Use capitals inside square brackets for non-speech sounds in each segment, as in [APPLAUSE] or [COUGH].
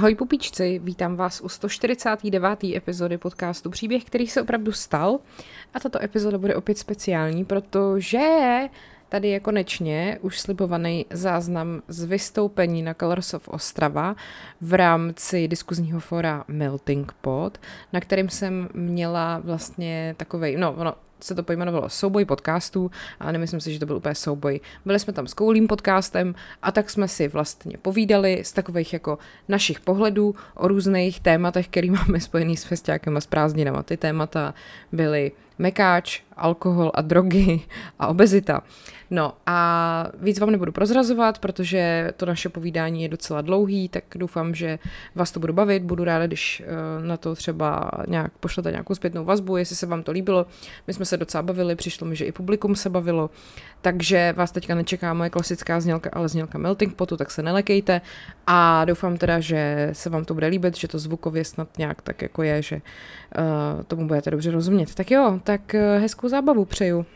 Ahoj pupíčci, vítám vás u 149. epizody podcastu Příběh, který se opravdu stal. A tato epizoda bude opět speciální, protože tady je konečně už slibovaný záznam z vystoupení na Colors of Ostrava v rámci diskuzního fora Melting Pot, na kterém jsem měla vlastně takovej, no, no se to pojmenovalo souboj podcastů, a nemyslím si, že to byl úplně souboj. Byli jsme tam s Koulým podcastem a tak jsme si vlastně povídali z takových jako našich pohledů o různých tématech, který [LAUGHS] máme spojený s festiákem a s prázdninama. Ty témata byly mekáč, alkohol a drogy a obezita. No a víc vám nebudu prozrazovat, protože to naše povídání je docela dlouhý, tak doufám, že vás to budu bavit. Budu ráda, když eh, na to třeba nějak pošlete nějakou zpětnou vazbu, jestli se vám to líbilo. My jsme se docela bavili, přišlo mi, že i publikum se bavilo, takže vás teďka nečeká moje klasická znělka, ale znělka Melting Potu, tak se nelekejte a doufám teda, že se vám to bude líbit, že to zvukově snad nějak tak jako je, že uh, tomu budete dobře rozumět. Tak jo, tak uh, hezkou zábavu přeju.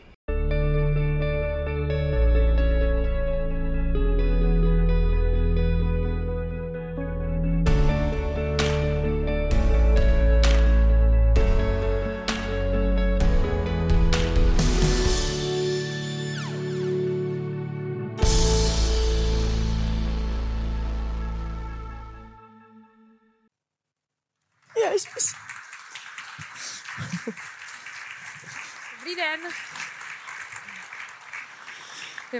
Ty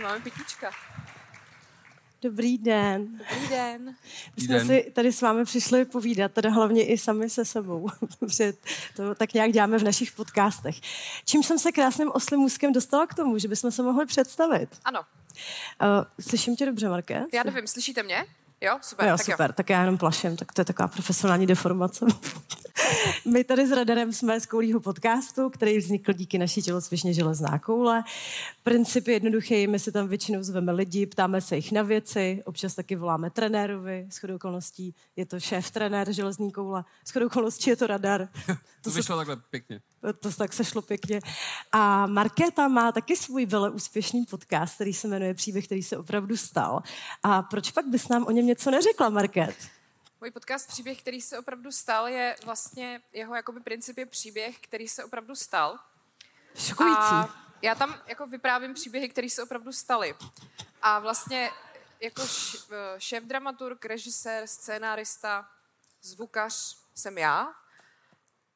máme pitíčka. Dobrý den. Dobrý den. My jsme den. si tady s vámi přišli povídat, teda hlavně i sami se sebou, [LAUGHS] protože to tak nějak děláme v našich podcastech. Čím jsem se krásným oslým úzkem dostala k tomu, že bychom se mohli představit? Ano. Uh, slyším tě dobře, Marké? Já nevím, slyšíte mě? Jo, super. Jo, tak super, jo. tak já jenom plaším, tak to je taková profesionální deformace. [LAUGHS] My tady s Radarem jsme z Koulího podcastu, který vznikl díky naší tělocvičně železná koule. Princip je jednoduchý, my si tam většinou zveme lidi, ptáme se jich na věci, občas taky voláme trenérovi, s okolností je to šéf trenér železný koule, s okolností je to Radar. [LAUGHS] To, to vyšlo se... takhle pěkně. To tak se šlo pěkně. A Markéta má taky svůj vele úspěšný podcast, který se jmenuje Příběh, který se opravdu stal. A proč pak bys nám o něm něco neřekla, Market? Můj podcast Příběh, který se opravdu stal, je vlastně, jeho jakoby princip je příběh, který se opravdu stal. Šokující. A já tam jako vyprávím příběhy, které se opravdu staly. A vlastně jako šéf dramaturg, režisér, scénárista, zvukař jsem já.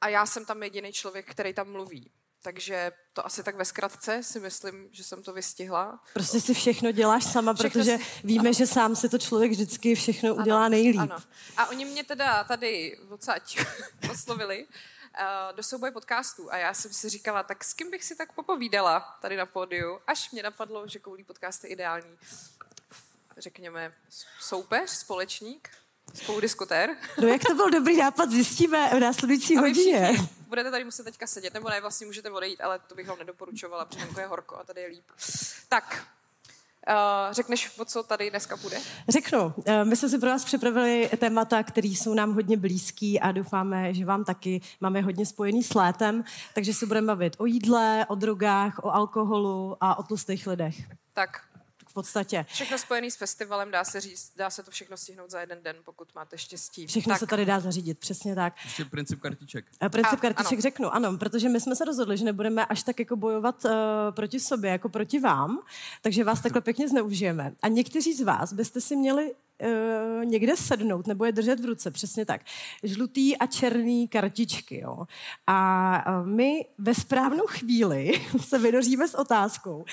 A já jsem tam jediný člověk, který tam mluví. Takže to asi tak ve zkratce si myslím, že jsem to vystihla. Prostě si všechno děláš sama, všechno protože si, víme, ano. že sám si to člověk vždycky všechno ano, udělá nejlíp. Ano. A oni mě teda tady odsaď [LAUGHS] oslovili uh, do souboje podcastů a já jsem si říkala, tak s kým bych si tak popovídala tady na pódiu, až mě napadlo, že koulí podcast je ideální, řekněme, soupeř, společník, spoludiskutér. No jak to byl dobrý nápad, zjistíme v následující hodině. Budete tady muset teďka sedět, nebo ne, vlastně můžete odejít, ale to bych vám nedoporučovala, protože je horko a tady je líp. Tak, Uh, řekneš, o co tady dneska bude? Řeknu. Uh, my jsme si pro vás připravili témata, které jsou nám hodně blízký a doufáme, že vám taky máme hodně spojený s létem, takže se budeme bavit o jídle, o drogách, o alkoholu a o tlustých lidech. Tak, podstatě. Všechno spojené s festivalem, dá se říct, dá se to všechno stihnout za jeden den, pokud máte štěstí. Všechno tak. se tady dá zařídit, přesně tak. Ještě princip kartiček. A princip a, kartiček ano. řeknu, ano, protože my jsme se rozhodli, že nebudeme až tak jako bojovat uh, proti sobě, jako proti vám, takže vás takhle pěkně zneužijeme. A někteří z vás byste si měli uh, někde sednout nebo je držet v ruce, přesně tak. Žlutý a černý kartičky, jo. A uh, my ve správnou chvíli [LAUGHS] se vynoříme s otázkou, uh,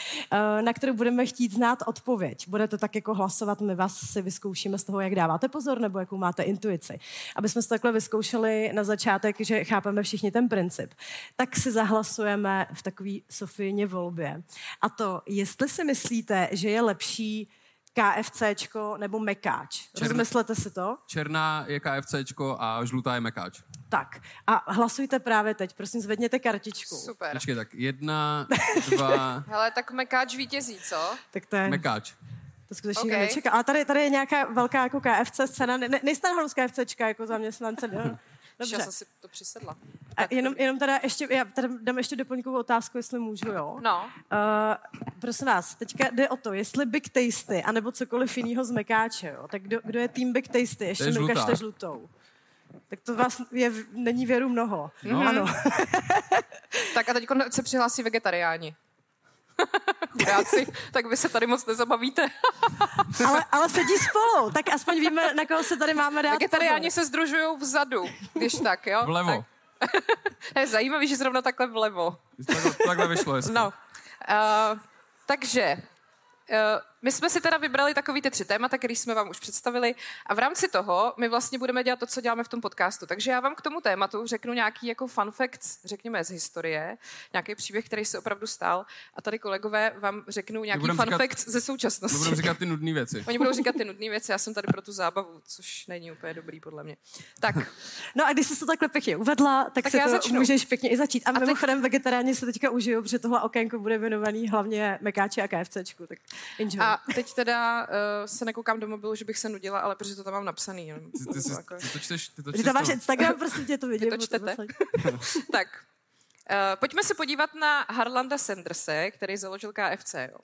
na kterou budeme chtít znát odpověď. Budete tak jako hlasovat, my vás si vyzkoušíme z toho, jak dáváte pozor nebo jakou máte intuici. Aby jsme se takhle vyzkoušeli na začátek, že chápeme všichni ten princip, tak si zahlasujeme v takové Sofijině volbě. A to, jestli si myslíte, že je lepší KFCčko nebo mekáč. Černá, Rozmyslete si to? Černá je KFCčko a žlutá je mekáč. Tak. A hlasujte právě teď. Prosím, zvedněte kartičku. Super. Počkej, tak jedna, [LAUGHS] dva... Hele, tak mekáč vítězí, co? Tak to je... Mekáč. To skutečně okay. nečeká. Ale tady, tady je nějaká velká jako KFC scéna. Ne, nejste z KFCčka jako zaměstnance. [LAUGHS] No. Dobře. Já jsem si to přisedla. A jenom, jenom teda ještě, já teda dám ještě doplňkovou otázku, jestli můžu, jo? No, Uh, prosím vás, teďka jde o to, jestli Big Tasty, anebo cokoliv jiného z mekáče, jo? Tak kdo, kdo je tým Big Tasty? Ještě je mi žlutá. ukažte žlutou. Tak to vás je, není věru mnoho. No. Ano. [LAUGHS] tak a teď se přihlásí vegetariáni. [LAUGHS] Chudáci, tak vy se tady moc nezabavíte. [LAUGHS] ale, ale sedí spolu, tak aspoň víme, na koho se tady máme dát Vegetariáni se združují vzadu, když tak, jo? Vlevo. Tak. [LAUGHS] je zajímavý, že zrovna takhle vlevo. Takhle, takhle vyšlo hezky. No, uh, takže uh, my jsme si teda vybrali takový ty tři témata, který jsme vám už představili a v rámci toho my vlastně budeme dělat to, co děláme v tom podcastu. Takže já vám k tomu tématu řeknu nějaký jako fun facts, řekněme z historie, nějaký příběh, který se opravdu stal a tady kolegové vám řeknou nějaký fun říkat- facts ze současnosti. Budeme říkat ty nudné věci. Oni budou říkat ty nudné věci, já jsem tady pro tu zábavu, což není úplně dobrý podle mě. Tak, No a když jsi to takhle pěkně uvedla, tak, Tak se já to začnu. můžeš pěkně i začít. A, teď- mimochodem vegetariáni se teďka užijou, protože tohle okénko bude věnovaný hlavně mekáči a KFCčku. Tak enjoy. A teď teda uh, se nekoukám do mobilu, že bych se nudila, ale protože to tam mám napsaný. Jenom, Ty, ty, jsi, jako- ty to čteš, ty to Ty čteš tam máš to. Instagram, prostě tě to [LAUGHS] vidím. to o čtete? [LAUGHS] Tak, uh, pojďme se podívat na Harlanda Sanderse, který založil KFC. Jo.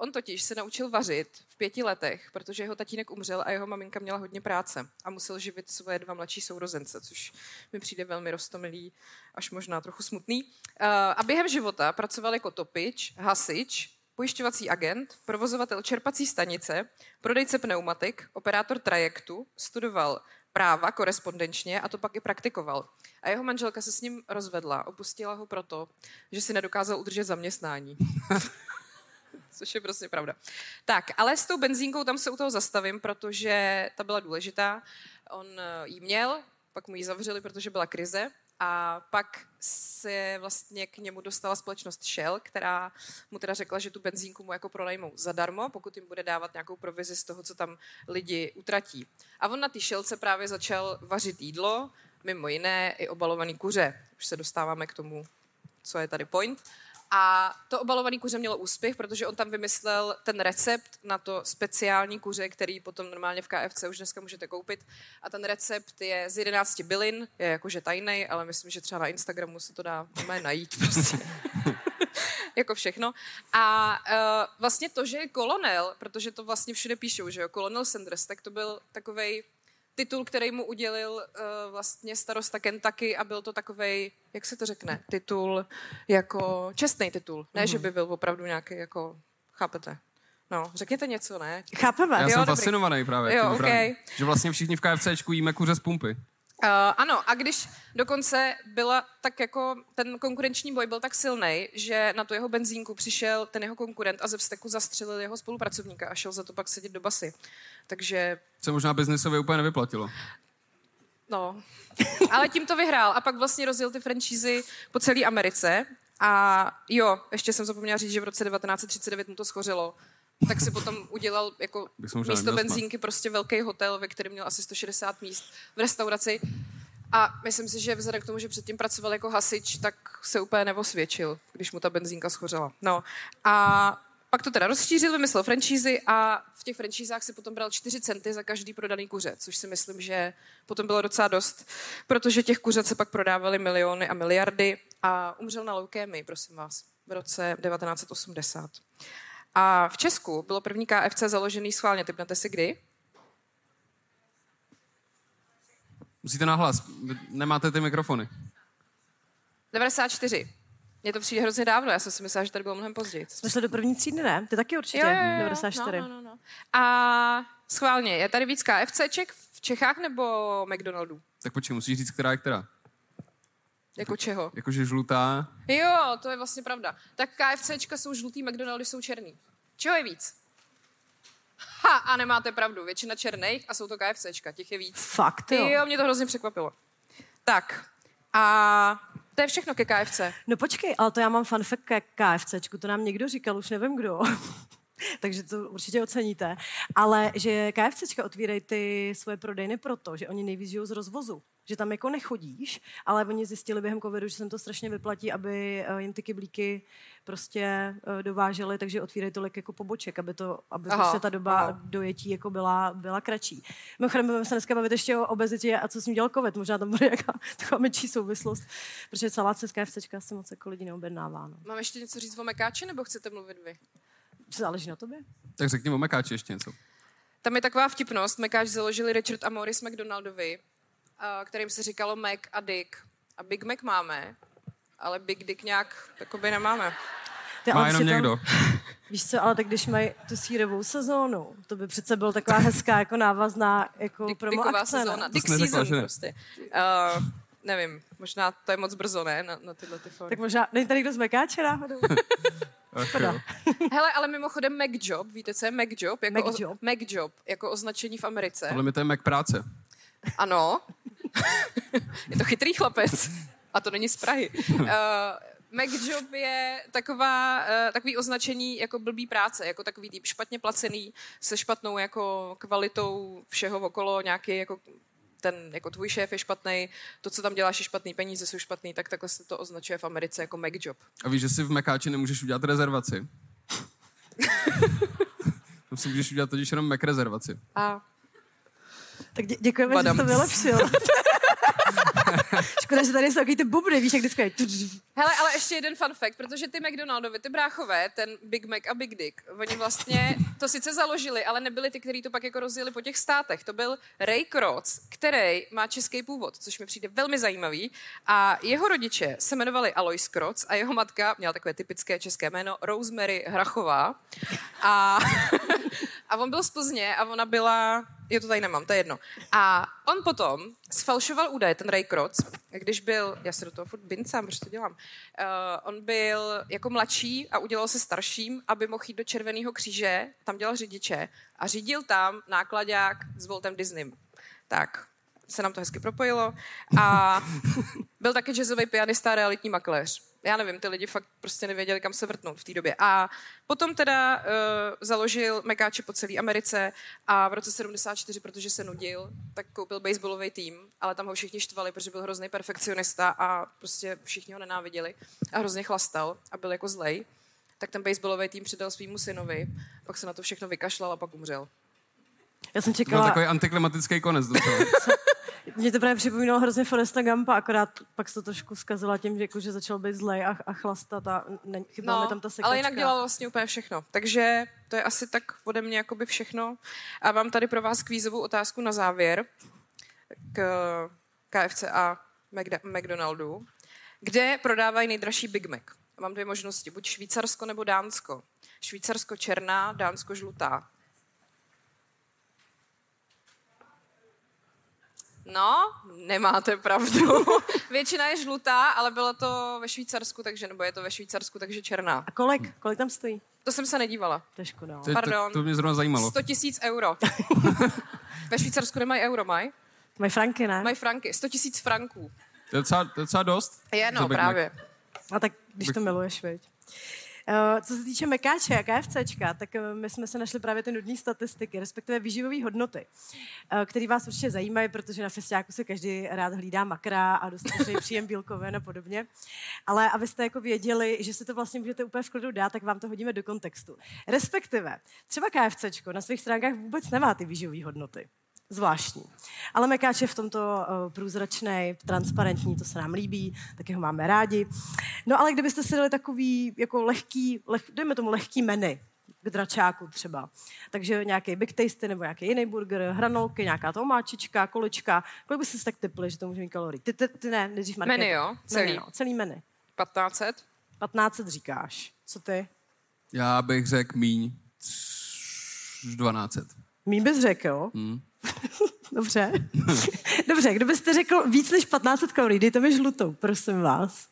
On totiž se naučil vařit v pěti letech, protože jeho tatínek umřel a jeho maminka měla hodně práce a musel živit svoje dva mladší sourozence, což mi přijde velmi roztomilý, až možná trochu smutný. Uh, a během života pracoval jako topič, hasič, pojišťovací agent, provozovatel čerpací stanice, prodejce pneumatik, operátor trajektu, studoval práva korespondenčně a to pak i praktikoval. A jeho manželka se s ním rozvedla, opustila ho proto, že si nedokázal udržet zaměstnání. [LAUGHS] Což je prostě pravda. Tak, ale s tou benzínkou tam se u toho zastavím, protože ta byla důležitá. On eh, ji měl, pak mu ji zavřeli, protože byla krize. A pak se vlastně k němu dostala společnost Shell, která mu teda řekla, že tu benzínku mu jako pronajmou zadarmo, pokud jim bude dávat nějakou provizi z toho, co tam lidi utratí. A on na té Shellce právě začal vařit jídlo, mimo jiné i obalovaný kuře. Už se dostáváme k tomu, co je tady point. A to obalovaný kuře mělo úspěch, protože on tam vymyslel ten recept na to speciální kuře, který potom normálně v KFC už dneska můžete koupit. A ten recept je z 11 bylin, je jakože tajný, ale myslím, že třeba na Instagramu se to dá najít. Prostě. [LAUGHS] jako všechno. A uh, vlastně to, že je kolonel, protože to vlastně všude píšou, že jo, kolonel Sanders, tak to byl takovej titul, který mu udělil uh, vlastně starosta Kentucky a byl to takovej, jak se to řekne, titul jako čestný titul. Ne, že by byl opravdu nějaký jako, chápete? No, řekněte něco, ne? Chápeme. Já Jo, jsem dobrý. fascinovaný právě. Jo, okej. Že vlastně všichni v KFCčku jíme kuře z pumpy. Uh, ano, a když dokonce byla tak jako ten konkurenční boj byl tak silný, že na tu jeho benzínku přišel ten jeho konkurent a ze vzteku zastřelil jeho spolupracovníka a šel za to pak sedět do basy. Takže Se možná biznisově úplně nevyplatilo. No, ale tím to vyhrál a pak vlastně rozjel ty franšízy po celé Americe a jo, ještě jsem zapomněla říct, že v roce 1939 mu to schořelo. Tak si potom udělal jako místo benzínky prostě velký hotel, ve kterém měl asi 160 míst v restauraci. A myslím si, že vzhledem k tomu, že předtím pracoval jako hasič, tak se úplně nevosvědčil, když mu ta benzínka schořela. No a pak to teda rozšířil, vymyslel franšízy a v těch franšízách si potom bral 4 centy za každý prodaný kuře, což si myslím, že potom bylo docela dost, protože těch kuřat se pak prodávaly miliony a miliardy a umřel na leukémii, prosím vás, v roce 1980. A v Česku bylo první KFC založený schválně, typnete si kdy? Musíte nahlas. Nemáte ty mikrofony. 94. Mně to přijde hrozně dávno, já jsem si myslela, že tady bylo mnohem později. Jsme šli do první třídy, ne? Ty taky určitě, Jo, jo, jo, jo. 94. No, no, no, no. A schválně, je tady víc KFCček v Čechách nebo McDonaldů? Tak počkej, musíš říct, která je která. Jako čeho? Jakože žlutá. Jo, to je vlastně pravda. Tak KFCčka jsou žlutý, McDonaldy jsou černý. Čeho je víc? Ha, a nemáte pravdu, většina černých a jsou to KFCčka, těch je víc. Fakt, jo. Jo, mě to hrozně překvapilo. Tak, a to je všechno ke KFC. No počkej, ale to já mám fact ke KFCčku, to nám někdo říkal, už nevím kdo. [LAUGHS] takže to určitě oceníte. Ale že KFCčka otvírají ty svoje prodejny proto, že oni nejvíc žijou z rozvozu. Že tam jako nechodíš, ale oni zjistili během covidu, že se jim to strašně vyplatí, aby eh, jim ty kyblíky prostě eh, dovážely, takže otvírají tolik jako poboček, aby, to, aby Aha, prostě ta doba aha. dojetí jako byla, byla kratší. Mimochodem budeme se dneska bavit ještě o obezitě a co s ním dělal covid. Možná tam bude nějaká [LAUGHS] taková menší souvislost, protože celá z KFCčka se moc jako lidí neobjednává. No. Mám ještě něco říct o Mekáči, nebo chcete mluvit vy? Záleží na tobě. Tak řekni o Mekáči ještě něco. Tam je taková vtipnost. Mekáč založili Richard a Morris McDonaldovi, kterým se říkalo Mac a Dick. A Big Mac máme, ale Big Dick nějak jakoby nemáme. Ty, Má ale jenom někdo. [LAUGHS] Víš co, ale tak když mají tu sírovou sezónu, to by přece byl taková hezká jako návazná jako Dick, promo Dicková akce, sezóna. To Dick season že ne? prostě. Uh, nevím, možná to je moc brzo, ne, na, na tyhle ty formy. Tak možná, není tady kdo z Mekáče náhodou? [LAUGHS] Hele, ale mimochodem MacJob, víte, co je MacJob? Jako MacJob? O, MacJob, jako označení v Americe. Podle mě to je Mac práce. Ano. [LAUGHS] je to chytrý chlapec. A to není z Prahy. [LAUGHS] Uh, MacJob je taková, uh, takový označení jako blbý práce, jako takový typ špatně placený, se špatnou jako kvalitou všeho okolo, nějaký jako ten, jako tvůj šéf je špatný, to, co tam děláš, je špatný, peníze jsou špatný, tak takhle se to označuje v Americe jako MacJob. A víš, že si v Mekáči nemůžeš udělat rezervaci? [LAUGHS] Tam si můžeš udělat totiž jenom Mac rezervaci. A Tak dě- děkujeme, Badam. že jsi to vylepšil. [LAUGHS] Škoda, že tady jsou takový ty bubny, víš, jak vždycky je. Hele, ale ještě jeden fun fact, protože ty McDonaldovi, ty bráchové, ten Big Mac a Big Dick, oni vlastně to sice založili, ale nebyli ty, kteří to pak jako rozjeli po těch státech. To byl Ray Kroc, který má český původ, což mi přijde velmi zajímavý. A jeho rodiče se jmenovali Alois Kroc a jeho matka měla takové typické české jméno Rosemary Hrachová. A, a on byl z Plzně a ona byla, jo to tady nemám, to je jedno. A on potom sfalšoval údaje, ten Ray Kroc, když byl, já se do toho furt bincám, proč to dělám, uh, on byl jako mladší a udělal se starším, aby mohl jít do Červeného kříže, tam dělal řidiče a řídil tam nákladák s Voltem Disneym. Tak, se nám to hezky propojilo. A byl taky jazzový pianista a realitní makléř. Já nevím, ty lidi fakt prostě nevěděli, kam se vrtnout v té době. A potom teda uh, založil mekáče po celé Americe a v roce 74, protože se nudil, tak koupil baseballový tým, ale tam ho všichni štvali, protože byl hrozný perfekcionista a prostě všichni ho nenáviděli a hrozně chlastal a byl jako zlej. Tak ten baseballový tým přidal svýmu synovi, pak se na to všechno vykašlal a pak umřel. Já jsem To byl čekala, takový antiklimatický konec do toho. [LAUGHS] mě to právě připomínalo hrozně Foresta Gampa, akorát pak se to trošku zkazila tím, že, jako, že začal být zlej a, a chlastat a ne, chybala mi tam ta sekačka. No, ale jinak dělal vlastně úplně všechno. Takže to je asi tak ode mě jakoby všechno. A mám tady pro vás kvízovou otázku na závěr k KFC a McDonaldu. Kde prodávají nejdražší Big Mac? Mám dvě možnosti, buď Švýcarsko nebo Dánsko. Švýcarsko černá, Dánsko žlutá. No, nemáte pravdu. [LAUGHS] Většina je žlutá, ale bylo to ve Švýcarsku, takže, nebo je to ve Švýcarsku, takže černá. A kolik? Kolik tam stojí? To jsem se nedívala. To je škoda. no. To, to, Pardon. to mě zrovna zajímalo. 100 tisíc euro. [LAUGHS] ve Švýcarsku nemají euro, mají? Mají franky, ne? Mají franky. 100 tisíc franků. To je docela, to je docela dost. Je, no, právě. A tak když to miluješ, viď? Uh, co se týče Mekáče a KFCčka, tak uh, my jsme se našli právě ty nudné statistiky, respektive výživové hodnoty, uh, které vás určitě zajímají, protože na festiáku se každý rád hlídá makra a dostatečný příjem bílkovin a podobně. Ale abyste jako věděli, že si to vlastně můžete úplně v klidu dát, tak vám to hodíme do kontextu. Respektive, třeba KFCčko na svých stránkách vůbec nemá ty výživové hodnoty. Zvláštní. Ale Mekáč je v tomto uh, průzračný, transparentní, to se nám líbí, taky ho máme rádi. No ale kdybyste si dali takový jako lehký, leh, dejme tomu lehký menu, k dračáku třeba. Takže nějaký Big Tasty nebo nějaký jiný burger, hranolky, nějaká tomáčička, kolečka. Kolik byste si tak typli, že to může mít kalorií? Ty, ty, ty ne, nejdřív Markéta. Menu, jo? Celý. Menu, jo, celý menu. 1500. 1500 říkáš. Co ty? Já bych řekl míň. tř- 12. Mí bys řekl, jo? Hmm. [LAUGHS] Dobře. Dobře, kdybyste řekl víc než 1500 kalorií, dejte mi žlutou, prosím vás.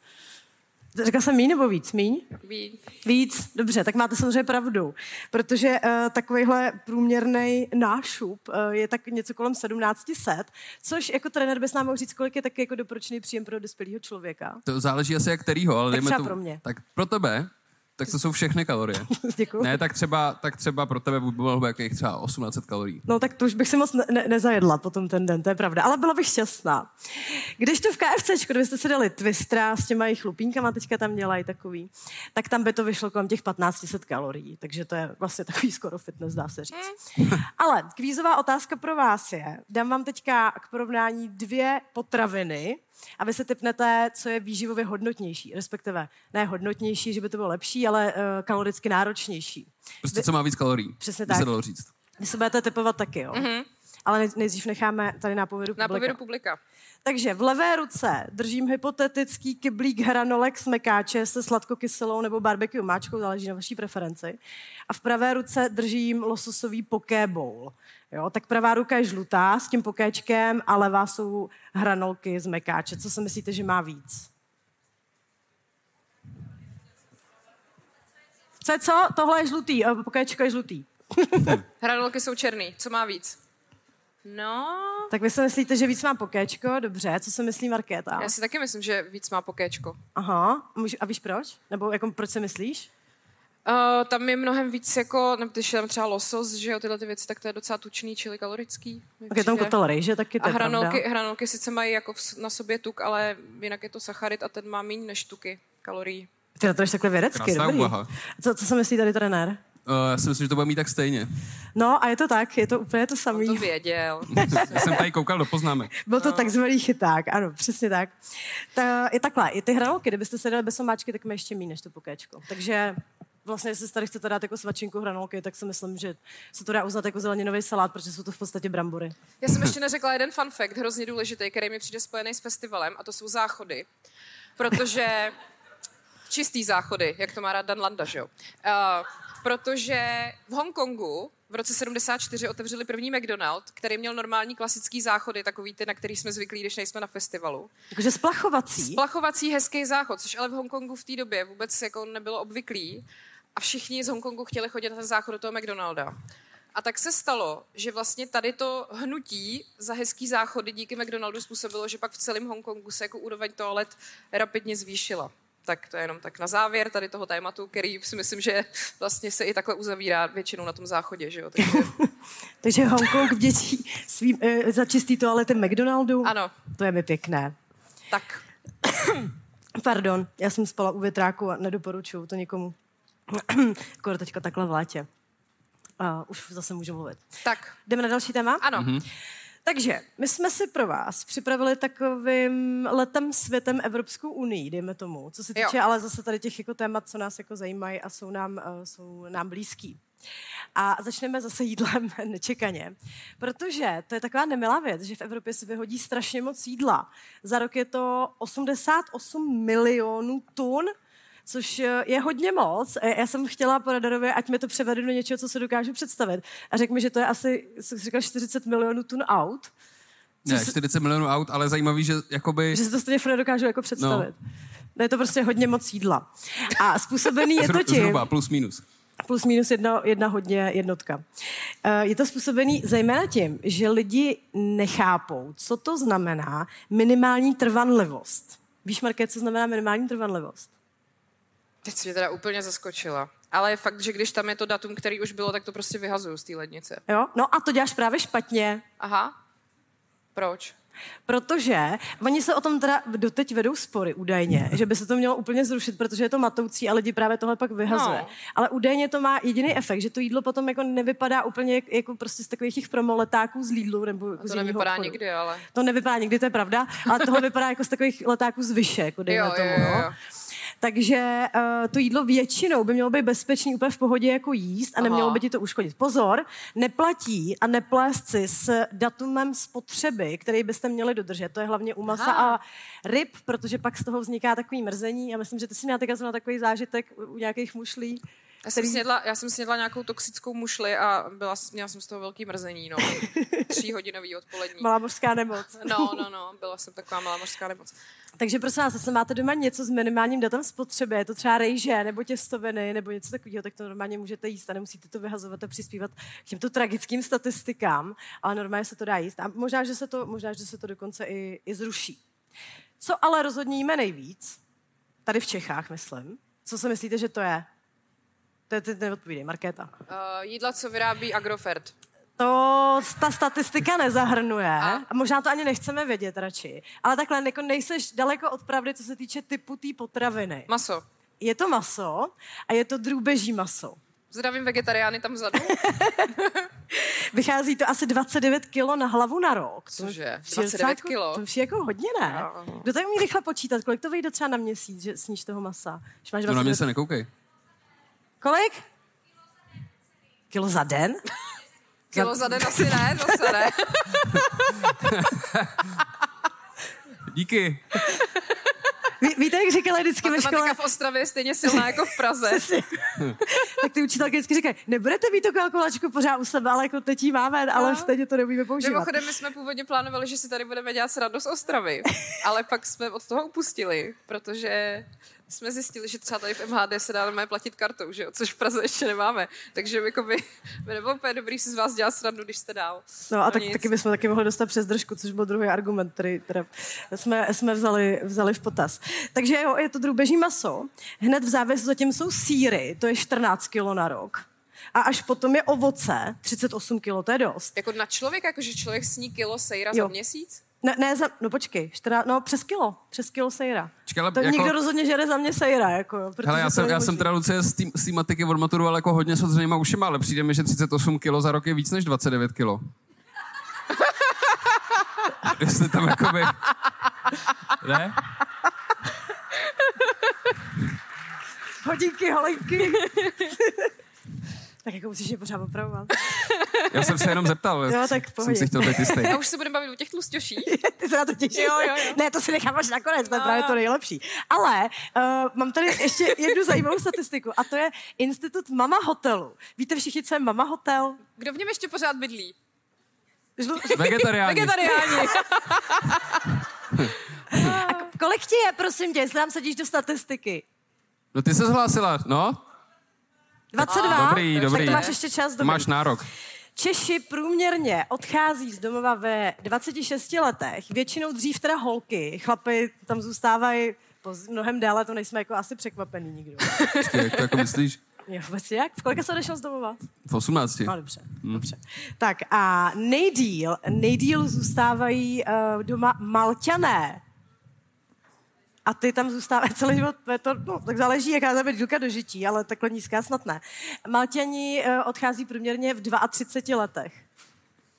Řekla jsem míň nebo víc? Míň? Ví. Víc, dobře, tak máte samozřejmě pravdu, protože uh, takovýhle průměrný nášup uh, je tak něco kolem 1700, což jako trenér bys nám mohl říct, kolik je taky jako doporučený příjem pro dospělého člověka. To záleží asi jak kterýho, ale Tak dejme třeba to, pro mě. Tak pro tebe Tak to jsou všechny kalorie. [LAUGHS] Děkuju. Ne, tak třeba, tak třeba pro tebe by bylo jakých třeba 1800 kalorií. No tak to už bych si moc ne- ne- nezajedla potom ten den, to je pravda. Ale byla bych šťastná. Když to v KFC, kdybyste si dali twistra s těma jejich lupínkama, teďka tam dělají takový, tak tam by to vyšlo kolem těch 1500 kalorií. Takže to je vlastně takový skoro fitness, dá se říct. Ale kvízová otázka pro vás je, dám vám teďka k porovnání dvě potraviny, a vy se typnete, co je výživově hodnotnější, respektive ne hodnotnější, že by to bylo lepší, ale uh, kaloricky náročnější. Prostě co má víc kalorií. Přesně by se tak. dalo říct. Vy se budete typovat taky, jo? Mm-hmm. Ale nej- nejdřív necháme tady nápovědu publika. Nápovědu publika. Takže v levé ruce držím hypotetický kyblík hranolek z mekáče se sladkokyselou nebo barbecue máčkou, záleží na vaší preferenci. A v pravé ruce držím lososový poké bowl. Jo, tak pravá ruka je žlutá s tím pokéčkem a levá jsou hranolky z mekáče. Co si myslíte, že má víc? Co je co? Tohle je žlutý, a pokéčko je žlutý. Hranolky jsou černý. Co má víc? No, Tak vy si myslíte, že víc má pokéčko? Dobře, co si myslí Markéta? já si taky myslím, že víc má pokéčko. Aha, a víš proč? Nebo jako proč si myslíš? Uh, tam je mnohem víc jako, nebo když je tam třeba losos, že jo, tyhle ty věci, tak to je docela tučný, čili kalorický. Tak je tam kotel rejže, taky to A je hranolky, pravda. hranolky sice mají jako v, na sobě tuk, ale jinak je to sacharid a ten má méně než tuky kalorií. Ty na to jsi takhle vědecky, Krásná dobrý. úvaha. Co, co si myslí tady trenér? Uh, já si myslím, že to bude mít tak stejně. No a je to tak, je to úplně to On samý. to věděl. [LAUGHS] Já jsem tady koukal do poznámek. Byl No. to takzvaný chyták, ano, přesně tak. Ta, je takhle, i ty hranolky, kdybyste se dali bez omáčky, tak mají ještě méně než to pokéčko. Takže vlastně, jestli si tady chcete dát jako svačinku hranolky, tak si myslím, že se to dá uznat jako zeleninový salát, protože jsou to v podstatě brambory. Já jsem ještě neřekla jeden fun fact, hrozně důležitý, který mi přijde spojený s festivalem, a to jsou záchody. Protože čistý záchody, jak to má rád Dan Landa, že jo? Uh, protože v Hongkongu v roce 74 otevřeli první McDonald, který měl normální klasický záchody, takový ty, na který jsme zvyklí, když nejsme na festivalu. Takže splachovací. Splachovací hezký záchod, což ale v Hongkongu v té době vůbec jako nebylo obvyklý. A všichni z Hongkongu chtěli chodit na ten záchod do toho McDonalda. A tak se stalo, že vlastně tady to hnutí za hezký záchody díky McDonaldu způsobilo, že pak v celém Hongkongu se jako úroveň toalet rapidně zvýšila. Tak to je jenom tak na závěr tady toho tématu, který si myslím, že vlastně se i takhle uzavírá většinou na tom záchodě, že jo? Takže, [LAUGHS] Takže Hongkong vděčí svým, e, za čistý toalety McDonaldu. ano, To je mi pěkné. tak. [COUGHS] Pardon, já jsem spala u větráku a nedoporučuju to nikomu. [COUGHS] Skoro teďka takhle v létě. A už zase můžu mluvit. Tak, Jdeme na další téma? ano. Mm-hmm. Takže my jsme si pro vás připravili takovým letem světem Evropskou unii, dejme tomu, co se Jo. týče ale zase tady těch jako témat, co nás jako zajímají a jsou nám, uh, jsou nám blízký. A začneme zase jídlem [LAUGHS] nečekaně, protože to je taková nemilá věc, že v Evropě se vyhodí strašně moc jídla. Za rok je to 88 milionů tun, což eh, je hodně moc. Já jsem chtěla poradorově, ať mi to převede do něčeho, co se dokážu představit. A řekl mi, že to je asi, jsem říkal, 40 milionů tun aut. Ne, se- 40 milionů aut, ale zajímavý, že jakoby... Že si to stejně furt nedokážu jako představit. No. Je to prostě hodně moc jídla. A způsobený je [LAUGHS] to tím, Zhruba, plus minus. plus minus jedna, jedna hodně jednotka. Eh, Je to způsobený zejména tím, že lidi nechápou, co to znamená minimální trvanlivost. Víš, Marké, co znamená minimální trvanlivost? Teď si mě teda úplně zaskočila. Ale je fakt, že když tam je to datum, který už bylo, tak to prostě vyhazuju z té lednice. Jo? No a to děláš právě špatně, Aha. Proč? protože oni se o tom teda doteď vedou spory údajně, [LAUGHS] že by se to mělo úplně zrušit, protože je to matoucí a lidi právě tohle pak vyhazuje. No. Ale údajně to má jediný efekt, že to jídlo potom jako nevypadá úplně jak, jako prostě z takových těch promoletáků z Lidlu nebo jako To z jiného nevypadá obchodu. nikdy, ale... To nevypadá nikdy, to je pravda, ale tohle vypadá jako z takových letáků z vyše, jako dejme Jo, jo, tomu. jo, no. Takže uh, to jídlo většinou by mělo být bezpečný, úplně v pohodě jako jíst a nemělo Aha. by ti to uškodit. Pozor, neplatí a neplést si s datumem spotřeby, který byste měli dodržet. To je hlavně u masa Aha. a ryb, protože pak z toho vzniká takový mrzení. A myslím, že ty jsi měla teďka takový zážitek u nějakých mušlí. Já jsem, snědla, já jsem snědla nějakou toxickou mušli a byla, měla jsem z toho velký mrzení, no. [LAUGHS] Tříhodinový odpolední. Malá mořská nemoc. [LAUGHS] No, no, no, byla jsem taková malá mořská nemoc. Takže prosím vás, jestli máte doma něco s minimálním datem spotřeby, je to třeba rejže nebo těstoviny nebo něco takového, tak to normálně můžete jíst a nemusíte to vyhazovat a přispívat k těmto tragickým statistikám, ale normálně se to dá jíst. A možná, že se to, možná, že se to dokonce i, i zruší. Co ale rozhodně jíme nejvíc, tady v Čechách, myslím, co si myslíte, že to je? To ty neodpovídej, Markéta. Uh, jídla, co vyrábí Agrofert. To ta statistika nezahrnuje. A? A možná to ani nechceme vědět radši. Ale takhle jako nejseš daleko od pravdy, co se týče typu té potraviny. Maso. Je to maso a je to drůbeží maso. Zdravím vegetariány tam vzadu. [LAUGHS] Vychází to asi 29 kilo na hlavu na rok. To Cože? přijde 29 jako- kilo? To už je jako hodně, ne? Jo. Kdo to umí rychle počítat? Kolik to vyjde třeba na měsíc, že sníš toho masa? Když máš No na mě 29 se nekoukej. Kolik? Kilo za den? Kilo za den asi ne, zase ne. [LAUGHS] Díky. Ví, víte, jak říkali vždycky ve škole? V Ostravě je stejně silná jako v Praze. [LAUGHS] Tak ty učitelky vždycky říkají, nebudete mít tu kalkulačku pořád u sebe, ale jako teď jí máme, ale No. stejně to neumíme používat. Mimochodem, my jsme původně plánovali, že si tady budeme dělat z Ostravy, [LAUGHS] ale pak jsme od toho upustili, protože jsme zjistili, že třeba tady v MHD se dá normálně platit kartou, že jo? což v Praze ještě nemáme. Takže jako by, by nebylo úplně dobrý si z vás dělat srandu, když jste dál. No a tak, nic. taky bychom taky mohli dostat přes držku, což byl druhý argument, který teda jsme, jsme vzali, vzali v potaz. Takže jo, je to drůbeží maso. Hned v závěsu zatím jsou síry, to je 14 kilo na rok. A až potom je ovoce, 38 kilo, to je dost. Jako na člověka, jakože člověk sní kilo sejra Jo. za měsíc? Ne, ne za, no počkej, čtyra, no přes kilo, přes kilo sejra. Počkej, ale To jako- nikdo rozhodně žere za mě sejra, jako protože Hele, já jsem, já jsem teda Lucie z tý- z té matiky od maturu, ale jako hodně s otevřenýma ušima, ale přijde mi, že 38 kilo za rok je víc než 29 kilo. [LAUGHS] Jestli tam jakoby... Ne? Hodinky, holenky. Tak jako musíš je pořád opravovat. [LAUGHS] Já jsem se jenom zeptal. Jo, tak jsem si chtěl být jistý. A už se budeme bavit o těch tlustěších. [LAUGHS] Ty se na to těšíš? Jo, jo, jo. Ne, to si nechám až nakonec, to je No, právě jo. to nejlepší. Ale uh, mám tady ještě jednu zajímavou statistiku a to je Institut Mama Hotelu. Víte všichni, co je Mama Hotel? Kdo v něm ještě pořád bydlí? Žlu- Vegetariáni. Vegetariáni. [LAUGHS] A kolik ti je, prosím tě, jestli nám sedíš do statistiky? No ty se zhlásila, no? 22? Dobrý, tak dobrý. to máš ještě čas. Dobrý. Máš nárok. Češi průměrně odchází z domova ve 26 letech, většinou dřív teda holky, chlapy tam zůstávají mnohem déle, to nejsme jako asi překvapený nikdo. [LAUGHS] Jak to jako myslíš? Jo, vůbec jak? V kolika se odešel z domova? V 18. No dobře, hmm. dobře. Tak a nejdíl, nejdíl zůstávají uh, doma Malťané. A ty tam zůstávají celý život, to no, tak záleží, jaká tam je dílka do žití, ale takhle nízká snad ne. Malťani uh, odchází průměrně v 32 letech.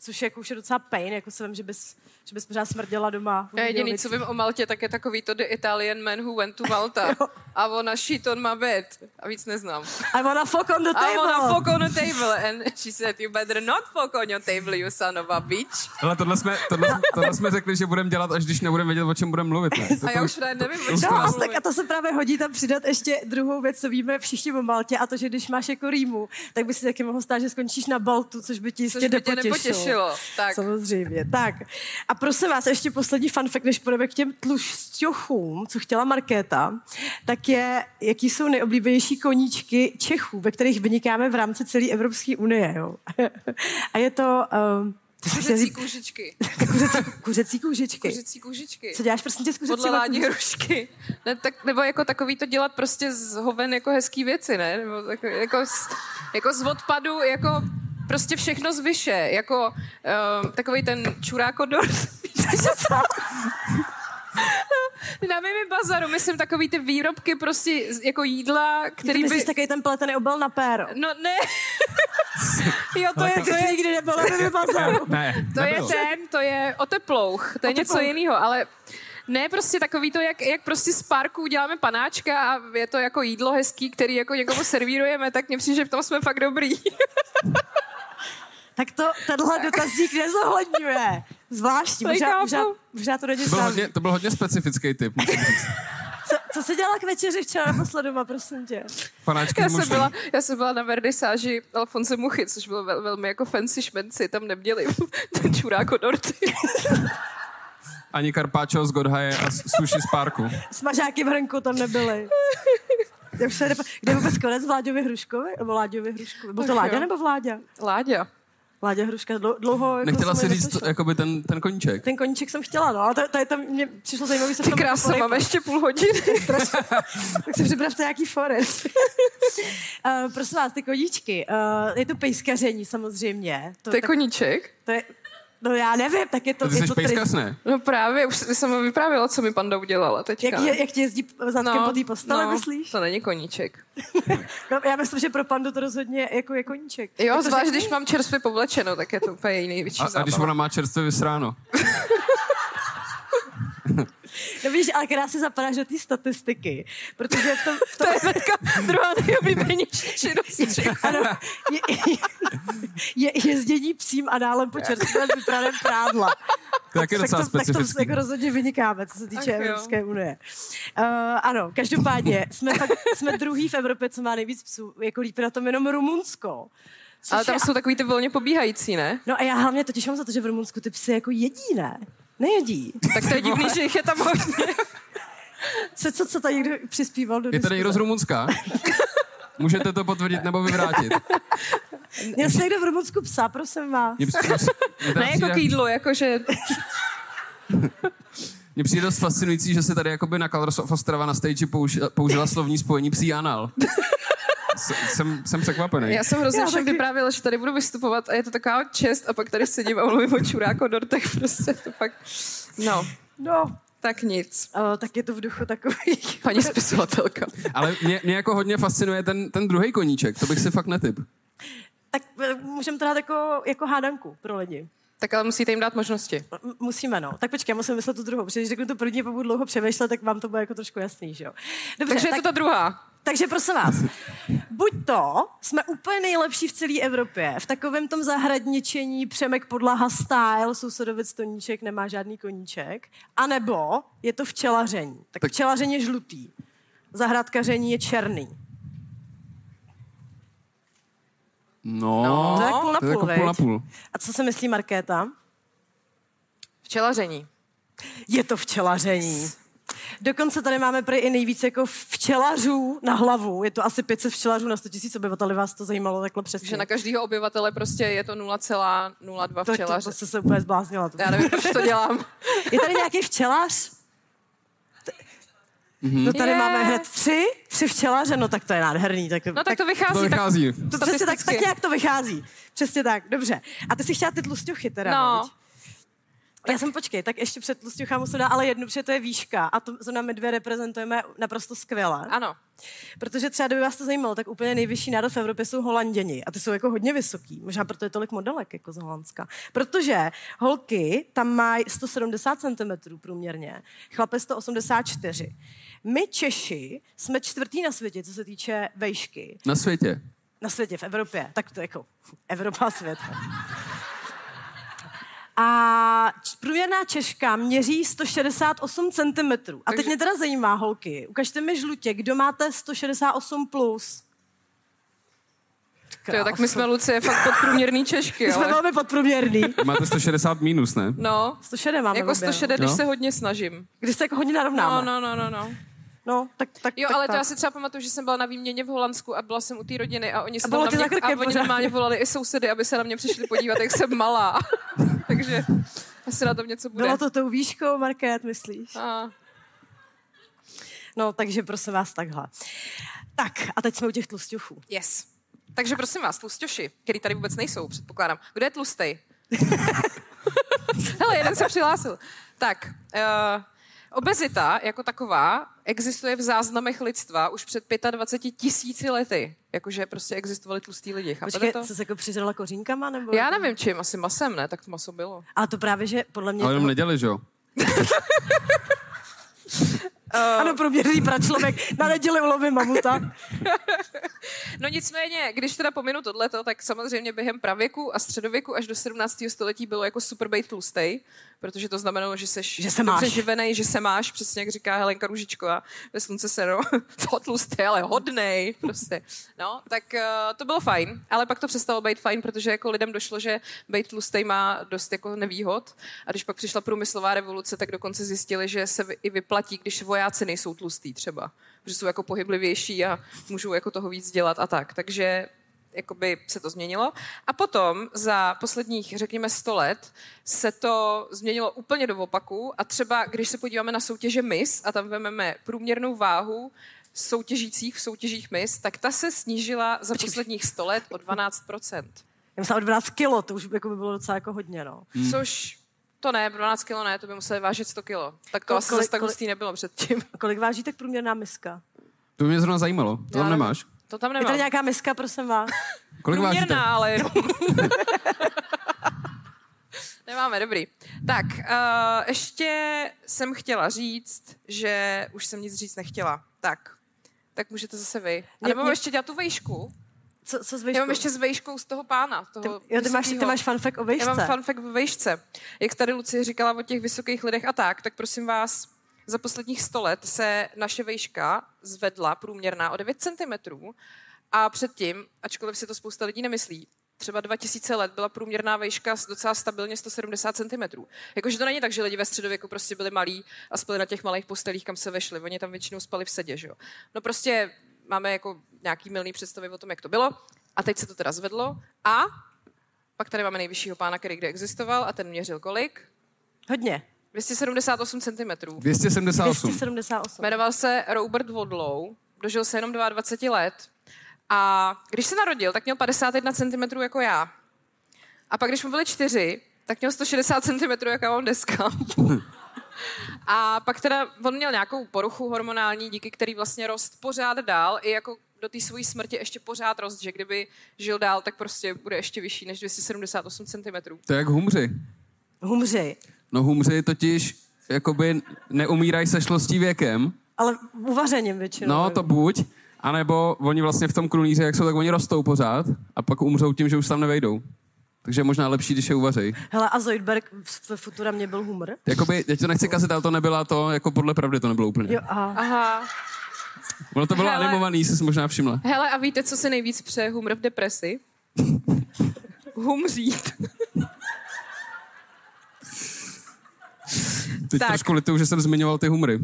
Což je jako už je docela pain, jako se vím, že bys, že bys pořád smrděla doma. Já jediný, co vím o Maltě, tak je takový to The Italian man who went to Malta. [LAUGHS] a ona shit on my bed. A víc neznám. I wanna fuck on the I table. wanna fuck on the table. And she said, you better not fuck on your table, you son of a bitch. Ale tohle jsme, tohle, tohle jsme řekli, že budeme dělat, až když nebudeme vědět, o čem budeme mluvit. Ne? To, A já už ne, nevím, o čem No tak, a to se právě hodí tam přidat ještě druhou věc, co víme všichni o Maltě, a to, že když máš jako rýmu, tak by si taky mohlo stát, že skončíš na Baltu, což by ti jistě Což by tě nepotěšilo. Nepotěšilo. Tak. Samozřejmě. Tak. A prosím vás, ještě poslední fun fact, než půjdeme k těm tlušťochům, co chtěla Markéta, tak je, jaký jsou nejoblíbenější koníčky Čechů, ve kterých vynikáme v rámci celé Evropské unie. Jo? [LAUGHS] a je to... Um, to Kuřecí kůžičky. [LAUGHS] kuřecí, kuřecí kůžičky. Kuřecí kůžičky. Co děláš prostě s Podle kuřecíma ládní hrušky. Ne, tak, nebo jako takový to dělat prostě z hoven jako hezký věci, ne? Nebo tak, jako, z, jako z odpadu, jako prostě všechno z vyše. Jako um, takový ten čurákodor. [LAUGHS] Na mými bazaru, myslím, takový ty výrobky prostě jako jídla, Který který myslíš by... takový ten pletený obal na péro? No ne. [LAUGHS] jo, to je, To je, nikdy nebyla na [LAUGHS] bazaru. ne, to je ten, to je oteplouch, to je něco Oteplouch. jiného, ale ne prostě takový to, jak, jak prostě z parku uděláme panáčka a je to jako jídlo hezký, který jako někomu servírujeme, tak mně přijde, že v tom jsme fakt dobrý. Tak to tenhle dotazník nezohledňuje. Zvláštní, možná, možná, možná to není To byl, hodně, to byl hodně specifický typ. musím říct. Co, co jsi dělala k večeři včera naposled doma, prosím tě? Panáčky Já jsem, byla, já jsem byla na vernisáži Alfonse Muchy, což bylo vel, velmi jako fancy šmenci, tam neměli [LAUGHS] ten čuráko dorty. Ani Karpáčo z Godhaje a sushi z parku. Smažáky v hrnku tam nebyly. Kde je vůbec konec Vláďovi Hruškovi? Nebo Láďovi Hruškovi? Byl to Láďa nebo Vláďa? Láďa. Láďa Hruška dlou- dlouho... Jako Nechtěla se si říct jakoby ten, ten koníček. Ten koníček jsem chtěla, no, ale to, to, je tam, mě přišlo zajímavé se Ty krása, jako máme ještě půl hodiny. tak si připravte nějaký forest. uh, [LAUGHS] prosím vás, ty koníčky, uh, je to pejskaření samozřejmě. To je tak, koníček? to je, no já nevím, tak je to... Ty je jsi to pejskař, trist- ne? No právě, už jsem mi vyprávěla, co mi panda udělala teďka. Jak, je, jak ti jezdí zadkem po té postele, no, myslíš? To není koníček. [LAUGHS] No, já myslím, že pro pandu to rozhodně jako je koníček. Jo, to zvlášť když mám čerstvě povlečeno, tak je to úplně její největší A, a když ona má čerstvě vysráno. [LAUGHS] [LAUGHS] No víš, ale krásně zapadáš do té statistiky, protože v tom... V To tom je hnedka druhá nejoblíbenější činnost. [LAUGHS] ano, je, je, jezdění psím a dálem po čerstvém vypraném prádla. To je taky tak, docela to, tak to jako rozhodně vynikáme, co se týče Ach jo. Evropské unie. Uh, ano, každopádně jsme, fakt, jsme druhý v Evropě, co má nejvíc psů. Jako líp na tom jenom Rumunsko. Což Ale tam je, jsou takový ty volně pobíhající, ne? No a já hlavně totiž mám za to, že v Rumunsku ty psy jako jedí, ne? Nejedí. Tak to je divný, že jich je tam hodně. Co, co, co tady někdo přispíval do Je tady někdo z? Rumunska? Můžete to potvrdit nebo vyvrátit? Měl jsi někdo v Rumunsku psa, prosím vás. Mně přijde, teda Ne jako přijde- k jídlu, jakože... Mně přijde dost fascinující, že se tady jakoby na Colors of Ostrava na stage použila, použila slovní spojení psí anal. Jsem, jsem překvapený. Já jsem hrozně všem taky. vyprávěla, že tady budu vystupovat a je to taková čest a pak tady sedím a mluvím o čuráko dortech, [LAUGHS] prostě to pak... No, No, tak nic. uh, tak je to v duchu takový. [LAUGHS] Paní spisovatelka. Ale mě, mě jako hodně fascinuje ten, ten druhý koníček, to bych si fakt netyp. Tak eh, můžeme to dát jako, jako hádanku pro lidi. Tak ale musíte jim dát možnosti. M- musíme, no. Tak počkej, já musím myslet tu druhou, protože když řeknu to první, pokud dlouho přemýšlet, tak vám to bude jako trošku jasný, že jo. Dobře, Takže je tak, to ta druhá. Takže prosím vás, buď to jsme úplně nejlepší v celé Evropě, v takovém tom zahradničení, Přemek Podlaha style, sousedovec Toníček nemá žádný koníček, anebo je to včelaření. Tak, Tak- včelaření je žlutý, zahradkaření je černý. No, No, To je půl na to je půl, jako půl na půl. A co se myslí Markéta? Včelaření. Je to včelaření. Dokonce tady máme prý i nejvíc jako včelařů na hlavu. Je to asi 500 včelařů na 100 000 obyvatel, vás to zajímalo takhle přesně. Že na každého obyvatele prostě je to 0,02 to, to, včelaře. to se úplně zbláznila. To. Já nevím, proč to dělám. [LAUGHS] Je tady nějaký včelař? No tady Je. máme hned tři, tři včelaře, no tak to je nádherný. Tak, No tak to vychází. To vychází. Tak, to přesně tak, tak nějak to vychází. Přesně tak, dobře. A ty si chtěla ty tlusťuchy teda, No. viď? Já jsem, počkej, tak ještě před tlusťuchám musím dát ale jednu, protože to je výška a to zrovna my dvě reprezentujeme naprosto skvěle. Ano. Protože třeba, kdyby vás to zajímalo, tak úplně nejvyšší národ v Evropě jsou Holanděni. A ty jsou jako hodně vysoký. Možná proto je tolik modelek jako z Holandska. Protože holky tam mají 170 cm průměrně, chlape 184. My Češi jsme čtvrtý na světě, co se týče vejšky. Na světě. Na světě, v Evropě. Tak to jako Evropa a svět. A průměrná Češka měří 168 cm. A teď Takže- mě teda zajímá, holky, ukažte mi žlutě, kdo máte 168 plus. To jo, tak my jsme Lucie fakt podprůměrný Češky, My jsme ale... velmi podprůměrný. Máte 160 minus, ne? No, 106 máme jako obě, no. 160, když No. se hodně snažím. Když se jako hodně No, narovnáme. no, no, no, no. no tak, tak, Jo, tak, ale to tak. já si třeba pamatuju, že jsem byla na výměně v Holandsku a byla jsem u té rodiny a oni se bylo tam ti na mě, a oni normálně volali i sousedy, aby se na mě přišli podívat, jak jsem malá. [LAUGHS] Takže asi na tom něco bude. Bylo to tou výškou, Market, myslíš? A, No, takže prosím vás takhle. Tak, a teď jsme u těch tlusťuchů. yes. Takže prosím vás, tlusťoši, který tady vůbec nejsou, předpokládám. Kdo je tlustej? [LAUGHS] Hele, jeden se přihlásil. Tak, uh, obezita jako taková existuje v záznamech lidstva už před 25 tisíci lety. Jakože prostě existovali tlustí lidi. Chápete Počkej, to? jsi se jako přiřela kořínkama? Nebo Já nevím čím, asi masem, ne? Tak to maso bylo. Ale to právě, že podle mě... Ale jenom neděli, že jo? [LAUGHS] Ano, průměrný pračlověk na neděli uloví mamuta. [LAUGHS] No nicméně, když teda pominu tohleto, tak samozřejmě během pravěku a středověku až do 17. století bylo jako super bejt tlustej, protože to znamenalo, že seš Že se dobře máš. živenej, že se máš, přesně jak říká Helenka Ružičková ve Slunce seno, to [LAUGHS] tlustej, ale hodnej, prostě. No, tak uh, to bylo fajn, ale pak to přestalo být fajn, protože jako lidem došlo, že bejt tlustej má dost jako nevýhod a když pak přišla průmyslová revoluce, tak dokonce zjistili, že se i vyplatí, když vojáci nejsou tlustý třeba, protože jsou jako pohyblivější a můžou jako toho víc dělat a tak. Takže jakoby se to změnilo. A potom za posledních, řekněme, 100 let se to změnilo úplně do opaku a třeba, když se podíváme na soutěže MIS a tam vezmeme průměrnou váhu soutěžících v soutěžích MIS, tak ta se snížila za posledních 100 let o 12%. Já myslím, o 12 kilo, to už jako by bylo docela jako hodně, no. Hmm. Což to ne, 12 kilo ne, to by museli vážit 100 kilo. Tak to Kol- asi kolik- zase tak hustý nebylo předtím. A kolik váží tak průměrná miska? To by mě zrovna zajímalo. To tam nemáš? To tam Je nemám. to nějaká miska, prosím vás? [LAUGHS] Kolik vážíte? Průměrná, ale jenom. [LAUGHS] Nemáme, dobrý. Tak, uh, ještě jsem chtěla říct, že už jsem nic říct nechtěla. Tak, tak můžete zase vy. A nebo mám mě- ještě dělat tu vejšku. Co, co s Já mám ještě s vejškou z toho pána. ty, Toho jo, ty, máš, ty máš fact o Já vejšce. mám fun fact ve vejšce. Jak tady Lucie říkala o těch vysokých lidech a tak, tak prosím vás, za posledních 100 let se naše vejška zvedla průměrná o 9 cm a předtím, ačkoliv si to spousta lidí nemyslí, třeba 2000 let byla průměrná vejška docela stabilně 170 cm. Jakože to není tak, že lidi ve středověku prostě byli malí a spali na těch malých postelích, kam se vešli. Oni tam většinou spali v sedě, že jo. No prostě máme jako nějaký milný představy o tom, jak to bylo. A teď se to teda zvedlo. A pak tady máme nejvyššího pána, který kdy existoval a ten měřil kolik? Hodně. 278 cm. 278. 278. Jmenoval se Robert Wadlow, dožil se jenom 22 let a když se narodil, tak měl 51 cm jako já. A pak, když mu byly čtyři, tak měl 160 cm, jako já mám deska. A pak teda on měl nějakou poruchu hormonální, díky který vlastně rost pořád dál, i jako do té své smrti ještě pořád rost, že kdyby žil dál, tak prostě bude ještě vyšší než 278 cm. To je jak humři. Humři. No humři totiž jakoby neumírají se šlostí věkem. Ale uvařením většinou. No, to buď. A nebo oni vlastně v tom krunýře, jak jsou, tak oni rostou pořád a pak umřou tím, že už tam nevejdou. Takže možná lepší, když je uvařej. Hele, a Zoidberg ve Futura mě byl humor. Jakoby, já ti to nechci kazit, ale to nebyla to, jako podle pravdy to nebylo úplně. Jo, aha. Aha. Ono to bylo Hele. animovaný, jsi si možná všimla. Hele, a víte, co se nejvíc přeje humor v depresi? [LAUGHS] Humřít. Teď Tak. trošku lituju, že jsem zmiňoval ty humry.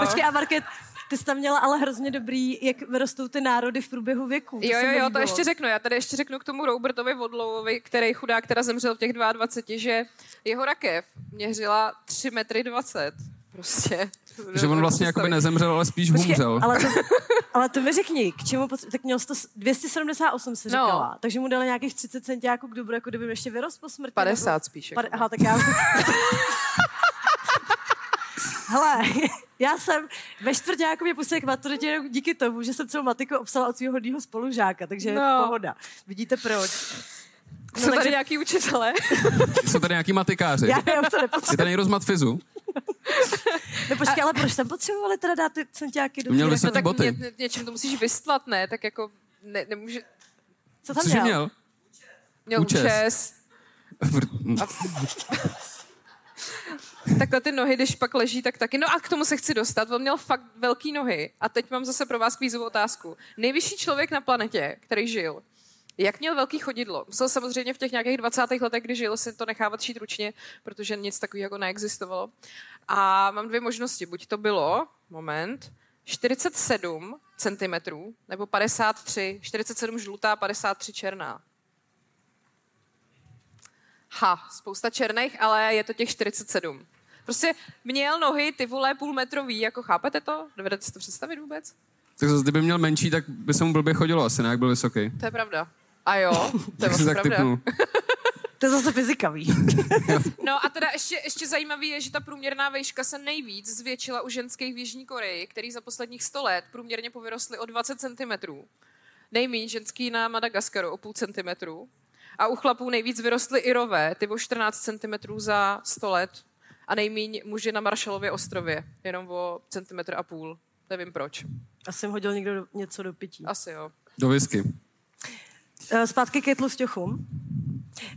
Počkej, a Market, ty jsi tam měla ale hrozně dobrý, jak rostou ty národy v průběhu věku. Jo, se jo, mi jo, to ještě řeknu. Já tady ještě řeknu k tomu Robertovi Vodlovovi, který chudák, která zemřel v těch 22, že jeho rakev měřila 3 metry 20. Prostě. Že on vlastně jakoby nezemřel, ale spíš Počkej, humřel. ale, to, ale to mi řekni, k čemu potře- tak měl 100, 278 si No. říkala, takže mu dali nějakých 30 centiáků k dobru, jako kdyby ještě vyrost po smrti. 50 nebo- spíš, Pade- jako. Aha, tak já... [LAUGHS] Hele, [LAUGHS] já jsem ve čtvrtáku mě pustili k maturitě jenom díky tomu, že jsem celou matiku obsala od svého hodného spolužáka, takže No. pohoda. Vidíte proč. No, Jsou tady takže- nějaký učitelé? [LAUGHS] Jsou tady nějaký matikáři. Já, já to Je nepotřebuji. tady někdo z matfizu? No počkej, ale proč tam potřebovali teda dát ty centiáky do Měl vysoký No tak boty. ně, něčím to musíš vystlat, ne? Tak jako ne, nemůže... Co tam Cože měl? měl? Účes. [LAUGHS] Takhle ty nohy, když pak leží, tak taky. No a k tomu se chci dostat. On měl fakt velký nohy. A teď mám zase pro vás kvízovou otázku. Nejvyšší člověk na planetě, který žil, jak měl velký chodidlo? Musel samozřejmě v těch nějakých 20. letech, kdy žil, si to nechávat šít ručně, protože nic takového jako neexistovalo. A mám dvě možnosti. Buď to bylo, moment, 47 centimetrů, nebo 53. 47 žlutá, 53 černá. Ha, spousta černých, ale je to těch 47. Prostě měl nohy ty vole půlmetrový, jako chápete to? Dovedete si to představit vůbec? Tak zase, kdyby měl menší, tak by se mu blbě chodilo asi, ne? Jak byl vysoký. To je pravda. A jo, [LAUGHS] to je vlastně tak pravda. To je zase fyzika, víš. [LAUGHS] No a teda ještě, ještě zajímavý je, že ta průměrná vejška se nejvíc zvětšila u ženských v Jižní Koreji, který za posledních 100 let průměrně povyrostly o 20 cm. Nejméně ženský na Madagaskaru o půl centimetru. A u chlapů nejvíc vyrostly Irové, ty o 14 cm za 100 let. A nejméně muži na Marshallově ostrově, jenom o centimetr a půl. Nevím proč. Asi jim hodil někdo do, něco do pití. Asi jo. Do whisky. Eh, Zpátky ke tlusťochům.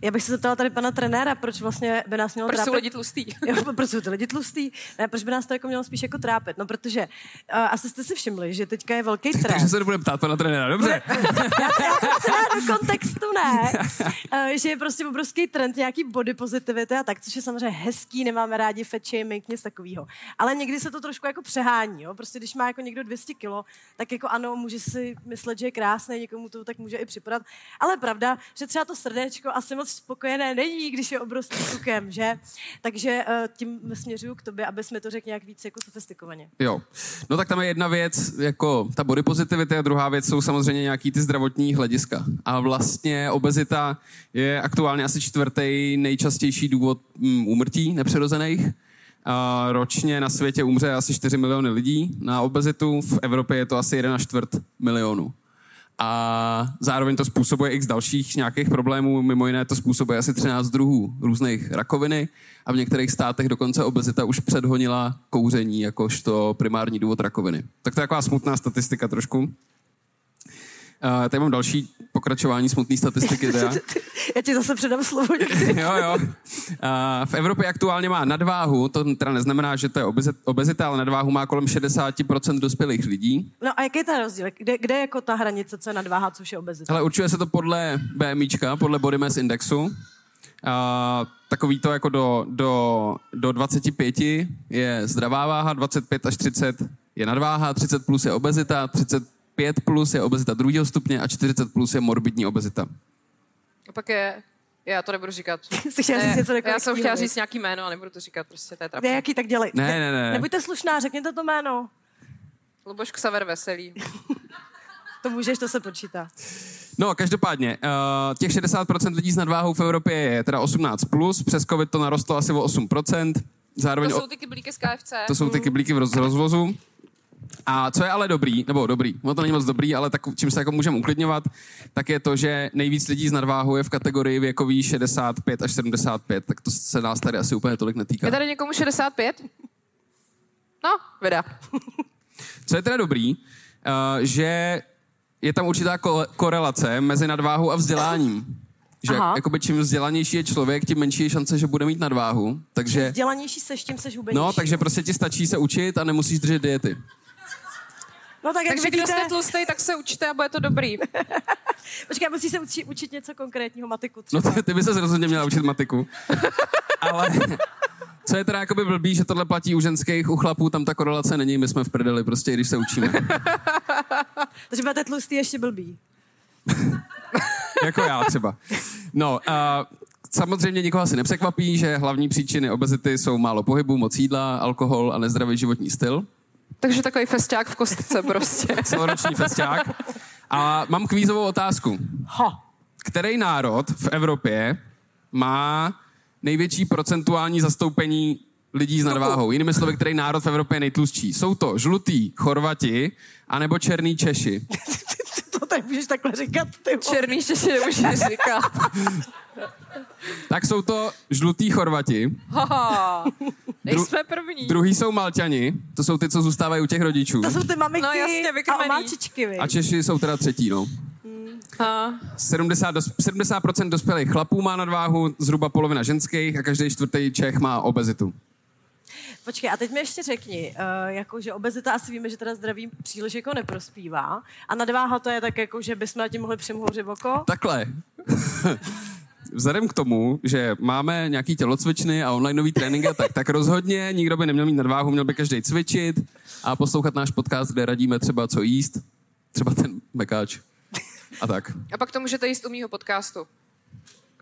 Já bych se zeptala tady pana trenéra, proč vlastně by nás mělo Proč jsou trápit. lidi tlustý? [LAUGHS] Jo, proč jsou ty lidi tlustý? Ne, proč by nás to jako mělo spíš jako trápit? No, protože uh, asi jste si všimli, že teďka je velký [LAUGHS] Takže trend. se nebudeme ptát pana trenéra, dobře. [LAUGHS] se dá do kontextu, ne. Uh, že je prostě obrovský trend nějaký body positivity a tak, což je samozřejmě hezký, nemáme rádi fat shaming, nic takového. Ale někdy se to trošku jako přehání, jo. Prostě když má jako někdo 200 kilo, tak jako ano, může si myslet, že je krásný, někomu to tak může i připadat. Ale pravda, že třeba to srdéčko asi moc spokojené není, když je obrovský tukem, že? Takže uh, tím směřuju k tobě, abys mi to řekl nějak víc jako sofistikovaně. Jo. No tak tam je jedna věc, jako ta body positivity a druhá věc jsou samozřejmě nějaký ty zdravotní hlediska. A vlastně obezita je aktuálně asi čtvrtý nejčastější důvod mm, úmrtí nepřirozených. A ročně na světě umře asi 4 miliony lidí na obezitu, v Evropě je to asi 1 čtvrt milionu. A zároveň to způsobuje x dalších nějakých problémů, mimo jiné to způsobuje asi 13 druhů různých rakoviny a v některých státech dokonce obezita už předhonila kouření jakožto primární důvod rakoviny. Tak to je taková smutná statistika trošku. Uh, tady mám další pokračování smutné statistiky. Teda. [LAUGHS] Já ti zase předám slovo. [LAUGHS] jo, jo. Uh, v Evropě aktuálně má nadváhu, to teda neznamená, že to je obezit, obezita, ale nadváhu má kolem 60% dospělých lidí. No a jaký je ten rozdíl? Kde, kde je jako ta hranice, co je nadváha, což je obezita? Ale určuje se to podle BMIčka, podle Body Mass Indexu. A takový to jako do, do, do 25 je zdravá váha, 25 až 30 je nadváha, 30 plus je obezita, 35 plus je obezita druhého stupně a 40 plus je morbidní obezita. A pak je... Já to nebudu říkat. [LAUGHS] Jsi chtěla říct něco já jsem chtěla říct nějaký jméno a nebudu to říkat, prostě to je Ne, trapné. jaký tak dělej. Ne, ne, ne. Nebuďte slušná, řekněte to jméno. Luboš Ksaver Veselý. [LAUGHS] To můžeš, to se počítá. No, každopádně, uh, těch 60% lidí s nadváhou v Evropě je teda 18+, plus, přes COVID to narostlo asi o 8%, zároveň To jsou ty kyblíky z KFC. To jsou ty kyblíky v roz, rozvozu. A co je ale dobrý, nebo dobrý, no to není moc dobrý, ale tak, čím se jako můžeme uklidňovat, tak je to, že nejvíc lidí s nadváhou je v kategorii věkový 65 až 75, tak to se nás tady asi úplně tolik netýká. Je tady někomu 65? No, vida. [LAUGHS] Co je teda dobrý, uh, že je tam určitá ko- korelace mezi nadváhou a vzděláním. Že Aha. jakoby čím vzdělanější je člověk, tím menší je šance, že bude mít nadváhu. Takže, Vzdělanější seš, tím seš hubenější. no, takže prostě ti stačí se učit a nemusíš držet diety. No tak jak Takže kdo vidíte, jste tlustý, tak se učte a bude to dobrý. [LAUGHS] počkej, musí se učit, učit něco konkrétního, matiku No třeba. ty, ty by se rozhodně měla učit matiku. [LAUGHS] Ale co je teda jakoby blbý, že tohle platí u ženských, u chlapů tam ta korelace není, my jsme v prdeli prostě, když se učíme. [LAUGHS] Takže budete tlustý ještě blbý. jako já třeba. No, a samozřejmě nikoho asi nepřekvapí, že hlavní příčiny obezity jsou málo pohybu, moc jídla, alkohol a nezdravý životní styl. Takže takový festiák v kostce prostě. [LAUGHS] Celoroční festiák. A mám kvízovou otázku. Ha. Který národ v Evropě má největší procentuální zastoupení lidí s nadváhou? Jinými slovy, který národ v Evropě je nejtlustší? Jsou to žlutý Chorvati anebo černý Češi? [LAUGHS] to tady můžeš takhle říkat, ty vole. Černý Češi nemůžeš říkat. Tak jsou to žlutý Chorvati, Haha, nejsme první. druhý jsou Malťani, to jsou ty, co zůstávají u těch rodičů. To jsou ty mamiky No jasně, a vykrmený. omáčičky, vy. A Češi jsou teda třetí, no. A 70, dos, 70% dospělých chlapů má nadváhu, zhruba polovina ženských a každý čtvrtý Čech má obezitu. Počkej, a teď mi ještě řekni, uh, jako, že obezita asi víme, že teda zdraví příliš jako neprospívá. A nadváha to je tak jako, že bychom na tím mohli přemhouřit oko. Takhle. [LAUGHS] Vzhledem k tomu, že máme nějaký tělocvičny a onlineový tréninky, a tak, tak rozhodně nikdo by neměl mít nadváhu, měl by každý cvičit a poslouchat náš podcast, kde radíme třeba co jíst, třeba ten mekáč a tak. A pak to můžete jíst u mýho podcastu.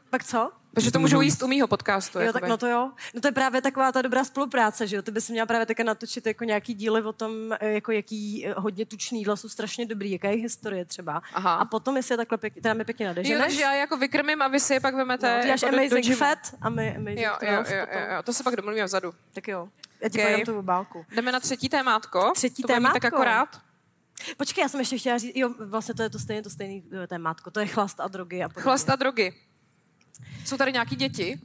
Pak co? Protože to můžou jíst u mýho podcastu. Jo, tak jakoby. no to jo. No to je právě taková ta dobrá spolupráce, že jo? Ty bys měla právě také natočit jako nějaký díly o tom, eh, jako jaký eh, hodně tučný jídla jsou strašně dobrý, jaká je historie třeba. Aha. A potom, jestli je takhle pěkně, teda mi pěkně Jo, nadeženeš, takže já jako vykrmím a vy si je pak vemete no, ty jako do- do amazing gymu. fat a my amazing Jo, jo, 12 jo, jo, jo, to se pak domluvíme vzadu. Tak jo. Já ti Okay. tu obálku. Jdeme na třetí témátko. Třetí to mít tak témátko. akorát. Počkej, já jsem ještě chtěla říct, jo, vlastně to je to stejně to stejný eh, témátko, to je chlast a drogy a podobně. Chlast a drogy. Jsou tady nějaký děti?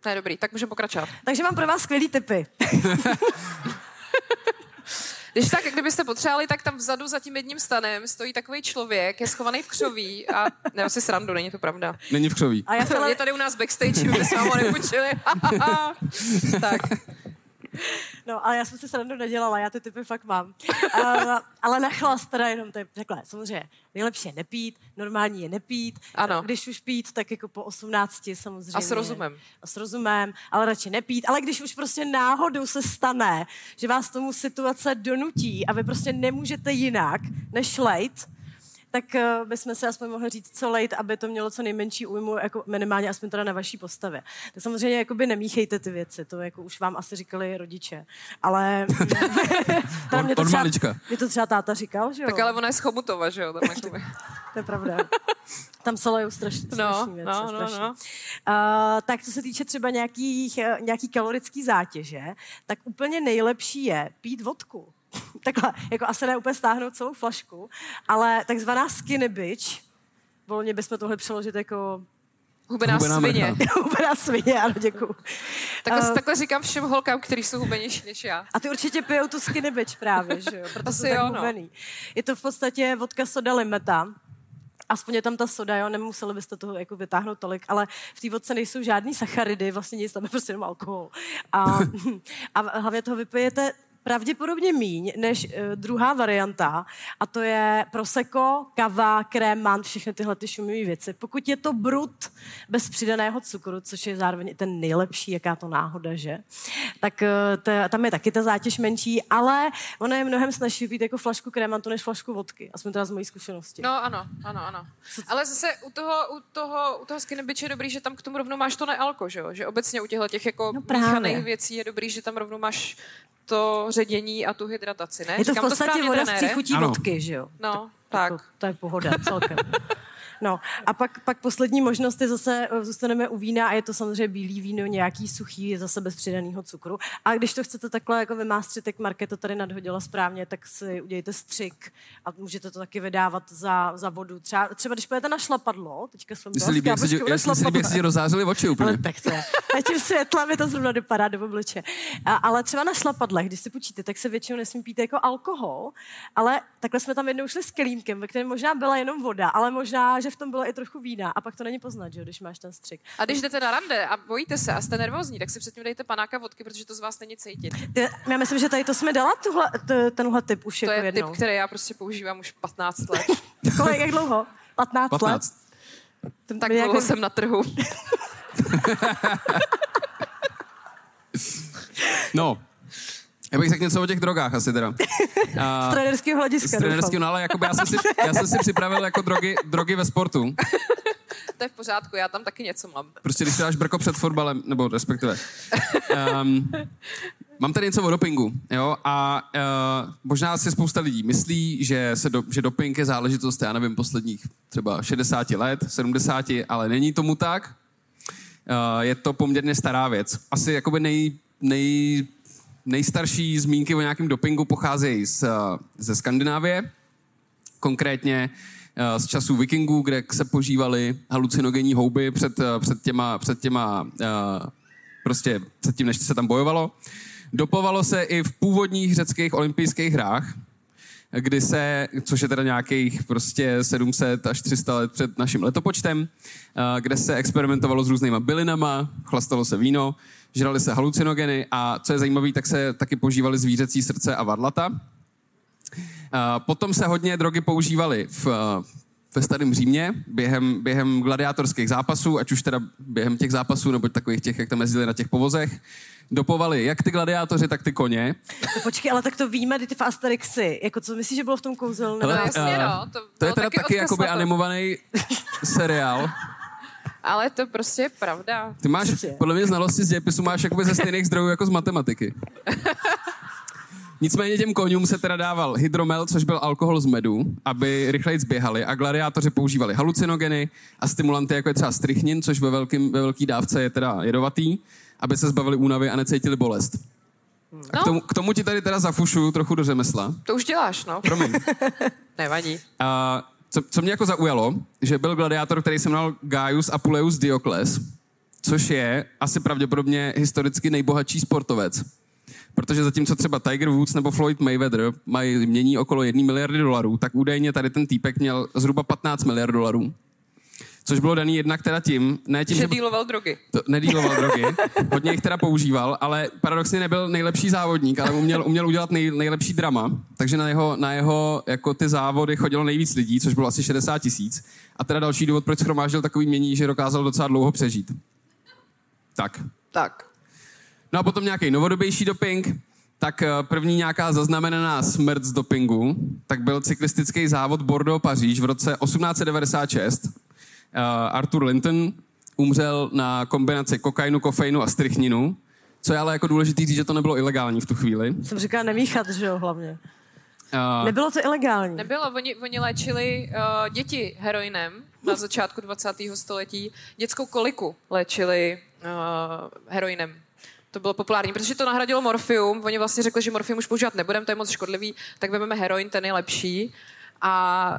To je dobrý, tak můžeme pokračovat. Takže mám pro vás skvělý tipy. [LAUGHS] Když tak, kdybyste potřebovali, tak tam vzadu za tím jedním stanem stojí takový člověk, je schovaný v křoví a ne, si srandu, není to pravda. Není v křoví. A já jsem ale... tady u nás backstage, my jsme ho nepůjčili. [LAUGHS] tak. No, ale já jsem si srandu nedělala, já ty typy fakt mám. Uh, ale na chlast teda jenom tak, takhle, samozřejmě, nejlepší je nepít, normální je nepít. Ano. Když už pít, tak jako po 18 samozřejmě. A s rozumem. A s rozumem, ale radši nepít. Ale když už prostě náhodou se stane, že vás tomu situace donutí a vy prostě nemůžete jinak, než lejt, tak uh, bychom se aspoň mohli říct, co lejt, aby to mělo co nejmenší újmu, jako minimálně aspoň teda na vaší postavě. Tak samozřejmě jakoby nemíchejte ty věci, to jako už vám asi říkali rodiče. Ale [LAUGHS] teda mě, to třeba, mě to třeba táta říkal, že jo? Tak ale ona je z Chomutova, že jo? Tam jakoby. to je pravda. Tam se lejou strašně, no, strašný věci. No, strašný. no, no. Uh, tak co se týče třeba nějakých, uh, nějaký kalorický zátěže, tak úplně nejlepší je pít vodku. [LAUGHS] Takhle, jako asi ne úplně stáhnout celou flašku, ale takzvaná skinny bitch, volně bychom tohle přeložit jako Hubená, hubená svině. [LAUGHS] hubená svině, ano, děkuji. Takhle, uh, takhle říkám všem holkám, kteří jsou hubenější než já. A ty určitě pijou tu skinny bitch právě, že jo? Proto Asi jsou tak jo, no. hubený. Je to v podstatě vodka soda limeta, aspoň je tam ta soda, jo, nemuseli byste toho jako vytáhnout tolik, ale v té vodce nejsou žádný sacharidy, vlastně nic, tam je prostě jenom alkohol. A, [LAUGHS] a hlavně toho vypijete pravděpodobně míň než uh, druhá varianta a to je prosecco, kava, krémant, všechny tyhle ty šumivé věci. Pokud je to brut bez přidaného cukru, což je zároveň ten nejlepší, jaká to náhoda, že? Tak uh, to, tam je taky ta zátěž menší, ale ono je mnohem snažší pít jako flašku krémantu než flašku vodky, aspoň teda z mojí zkušenosti. No ano, ano, ano. Ale zase u toho, u toho, u toho skinny bitch je dobrý, že tam k tomu rovnou máš to nealko, že jo? Že obecně u těchto těch jako No věcí je dobrý, že tam rovnou máš to ředění a tu hydrataci, ne? je to v Říkám podstatě správně, voda s trenére? příchutí Ano. vodky, že jo? No, tak. Jako, to je pohoda celkem. [LAUGHS] No a pak, pak poslední možnost je zase, eh, zůstaneme u vína a je to samozřejmě bílý víno, nějaký suchý, je zase bez přidaného cukru. A když to chcete takhle jako vymástřit, tak to tady nadhodila správně, tak si udějte střik a můžete to taky vydávat za, za vodu. Třeba, třeba když pojete na šlapadlo, teďka jsem byla líbí, jak na jak se líbí, jak se ti rozářily oči úplně. ale tak to je. A tím světlem mi to zrovna dopadá do obliče. A, ale třeba na šlapadlech, když si počíte, tak se většinou nesmí pít jako alkohol, ale takhle jsme tam jednou šli s kelímkem, ve kterém možná byla jenom voda, ale možná, že v tom bylo i trochu vína a pak to není poznat, že jo, když máš ten střik. A když jdete na rande a bojíte se a jste nervózní, tak si předtím dejte panáka vodky, protože to z vás není cítit. Já myslím, že tady to jsme dala, tuhle, tenhle typ už To jako je typ, jednou. který já prostě používám už 15 let. [LAUGHS] Kolik, jak dlouho? 15, 15. let? To tak dlouho jako- jsem na trhu. [LAUGHS] No, já bych řekl něco o těch drogách asi teda. [LAUGHS] A, Z trenerského z hlediska. trenerského, doufám. no, ale jakoby já, jsem si, já jsem si připravil jako drogy, drogy ve sportu. [LAUGHS] To je v pořádku, já tam taky něco mám. Prostě když si dáš brko před fotbalem, nebo respektive. Um, mám tady něco o dopingu, jo, a uh, možná si spousta lidí myslí, že, se do, že doping je záležitost, já nevím, posledních třeba 60 let, 70, ale není tomu tak. Uh, je to poměrně stará věc. Asi jakoby nej, nej, nejstarší zmínky o nějakém dopingu pocházejí z, uh, ze Skandinávie, konkrétně eh, z časů vikingů, kde se požívaly halucinogenní houby před, eh, před těma, před těma eh, prostě před tím, než se tam bojovalo. Dopovalo se i v původních řeckých olympijských hrách, kdy se, což je teda nějakých prostě 700 až 300 let před naším letopočtem, eh, kde se experimentovalo s různýma bylinama, chlastalo se víno, žrali se halucinogeny a co je zajímavé, tak se taky požívali zvířecí srdce a varlata. A Potom se hodně drogy používaly v, ve starém Římě během, během gladiátorských zápasů, ať už teda během těch zápasů, nebo takových těch, jak tam jezdili na těch povozech. Dopovali jak ty gladiátoři, tak ty koně. No, počkej, ale tak to víme, ty v Asterixy. Jako co myslíš, že bylo v tom kouzelném? No jasně, eh, no. To, To je teda taky taky jakoby animovaný seriál. Ale to prostě je pravda. Ty máš, Přesně. podle mě znalosti z dějepisu máš jakoby ze stejných zdrojů jako z matematiky. [LAUGHS] Nicméně těm koňům se teda dával hydromel, což byl alkohol z medu, aby rychleji zběhali a gladiátoři používali halucinogeny a stimulanty, jako je třeba strychnin, což ve, velkým, ve velký dávce je teda jedovatý, aby se zbavili únavy a necítili bolest. A No. k, tomu, k tomu ti tady teda zafušuju trochu do řemesla. To už děláš, no. Promiň. [LAUGHS] Nevadí. A co, co mě jako zaujalo, že byl gladiátor, který se jmenoval Gaius Apuleius Diokles, což je asi pravděpodobně historicky nejbohatší sportovec. Protože zatímco třeba Tiger Woods nebo Floyd Mayweather mají mění okolo 1 miliardy dolarů, tak údajně tady ten týpek měl zhruba 15 miliard dolarů. Což bylo daný jednak teda tím, ne tím, Že že díloval drogy. to, nedíloval drogy, hodně jich teda používal, ale paradoxně nebyl nejlepší závodník, ale uměl, uměl udělat nej, nejlepší drama, takže na jeho, na jeho jako ty závody chodilo nejvíc lidí, což bylo asi 60 tisíc. A teda další důvod, proč schromáždil takový mění, že dokázal docela dlouho přežít. Tak. Tak. No a potom nějaký novodobější doping, tak eh, první nějaká zaznamenaná smrt z dopingu, tak byl cyklistický závod Bordeaux-Paříž v roce 1896. Uh, Arthur Linton umřel na kombinaci kokainu, kofeinu a strychninu, co je ale jako důležitý říct, že to nebylo ilegální v tu chvíli. Jsem říkala nemíchat, že jo, hlavně. Uh, Nebylo to ilegální. Nebylo, oni, oni léčili uh, děti heroinem na začátku 20. století. Dětskou koliku léčili uh, heroinem. To bylo populární, protože to nahradilo morfium. Oni vlastně řekli, že morfium už používat nebudeme, to je moc škodlivý, tak vezmeme heroin, ten je lepší. A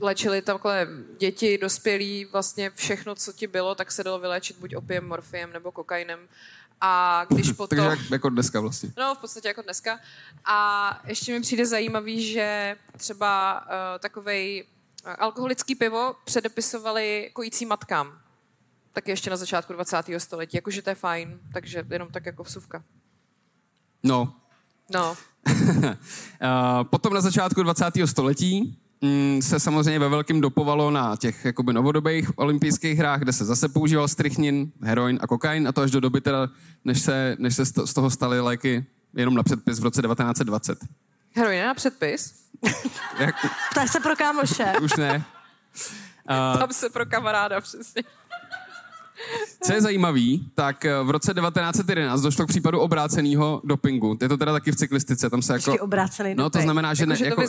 léčili takhle děti, dospělí, vlastně všechno, co ti bylo, tak se dalo vyléčit buď opiem, morfiem nebo kokainem. A když [LAUGHS] potom... takže jak, jako dneska vlastně. No, v podstatě jako dneska. A ještě mi přijde zajímavý, že třeba uh, takovej uh, alkoholický pivo předepisovali kojící matkám. Tak ještě na začátku 20. století. Jakože to je fajn, takže jenom tak jako vsuvka. No, No, [LAUGHS] Eh, Potom na začátku 20. století mm, se samozřejmě ve velkém dopovalo na těch jakoby novodobých olympijských hrách, kde se zase používal strychnin, heroin a kokain a to až do doby teda, než se, než se z toho staly léky jenom na předpis v roce 1920. heroin na předpis. Jak, Ptáš se pro kámoše. už ne. Uh, Tam se pro kamaráda, přesně. Co je zajímavý, tak eh, v roce 1911 došlo k případu obráceného dopingu. Je to teda taky v cyklistice, tam se jako... Obrácený No to znamená, že, Jako, ne, že jako,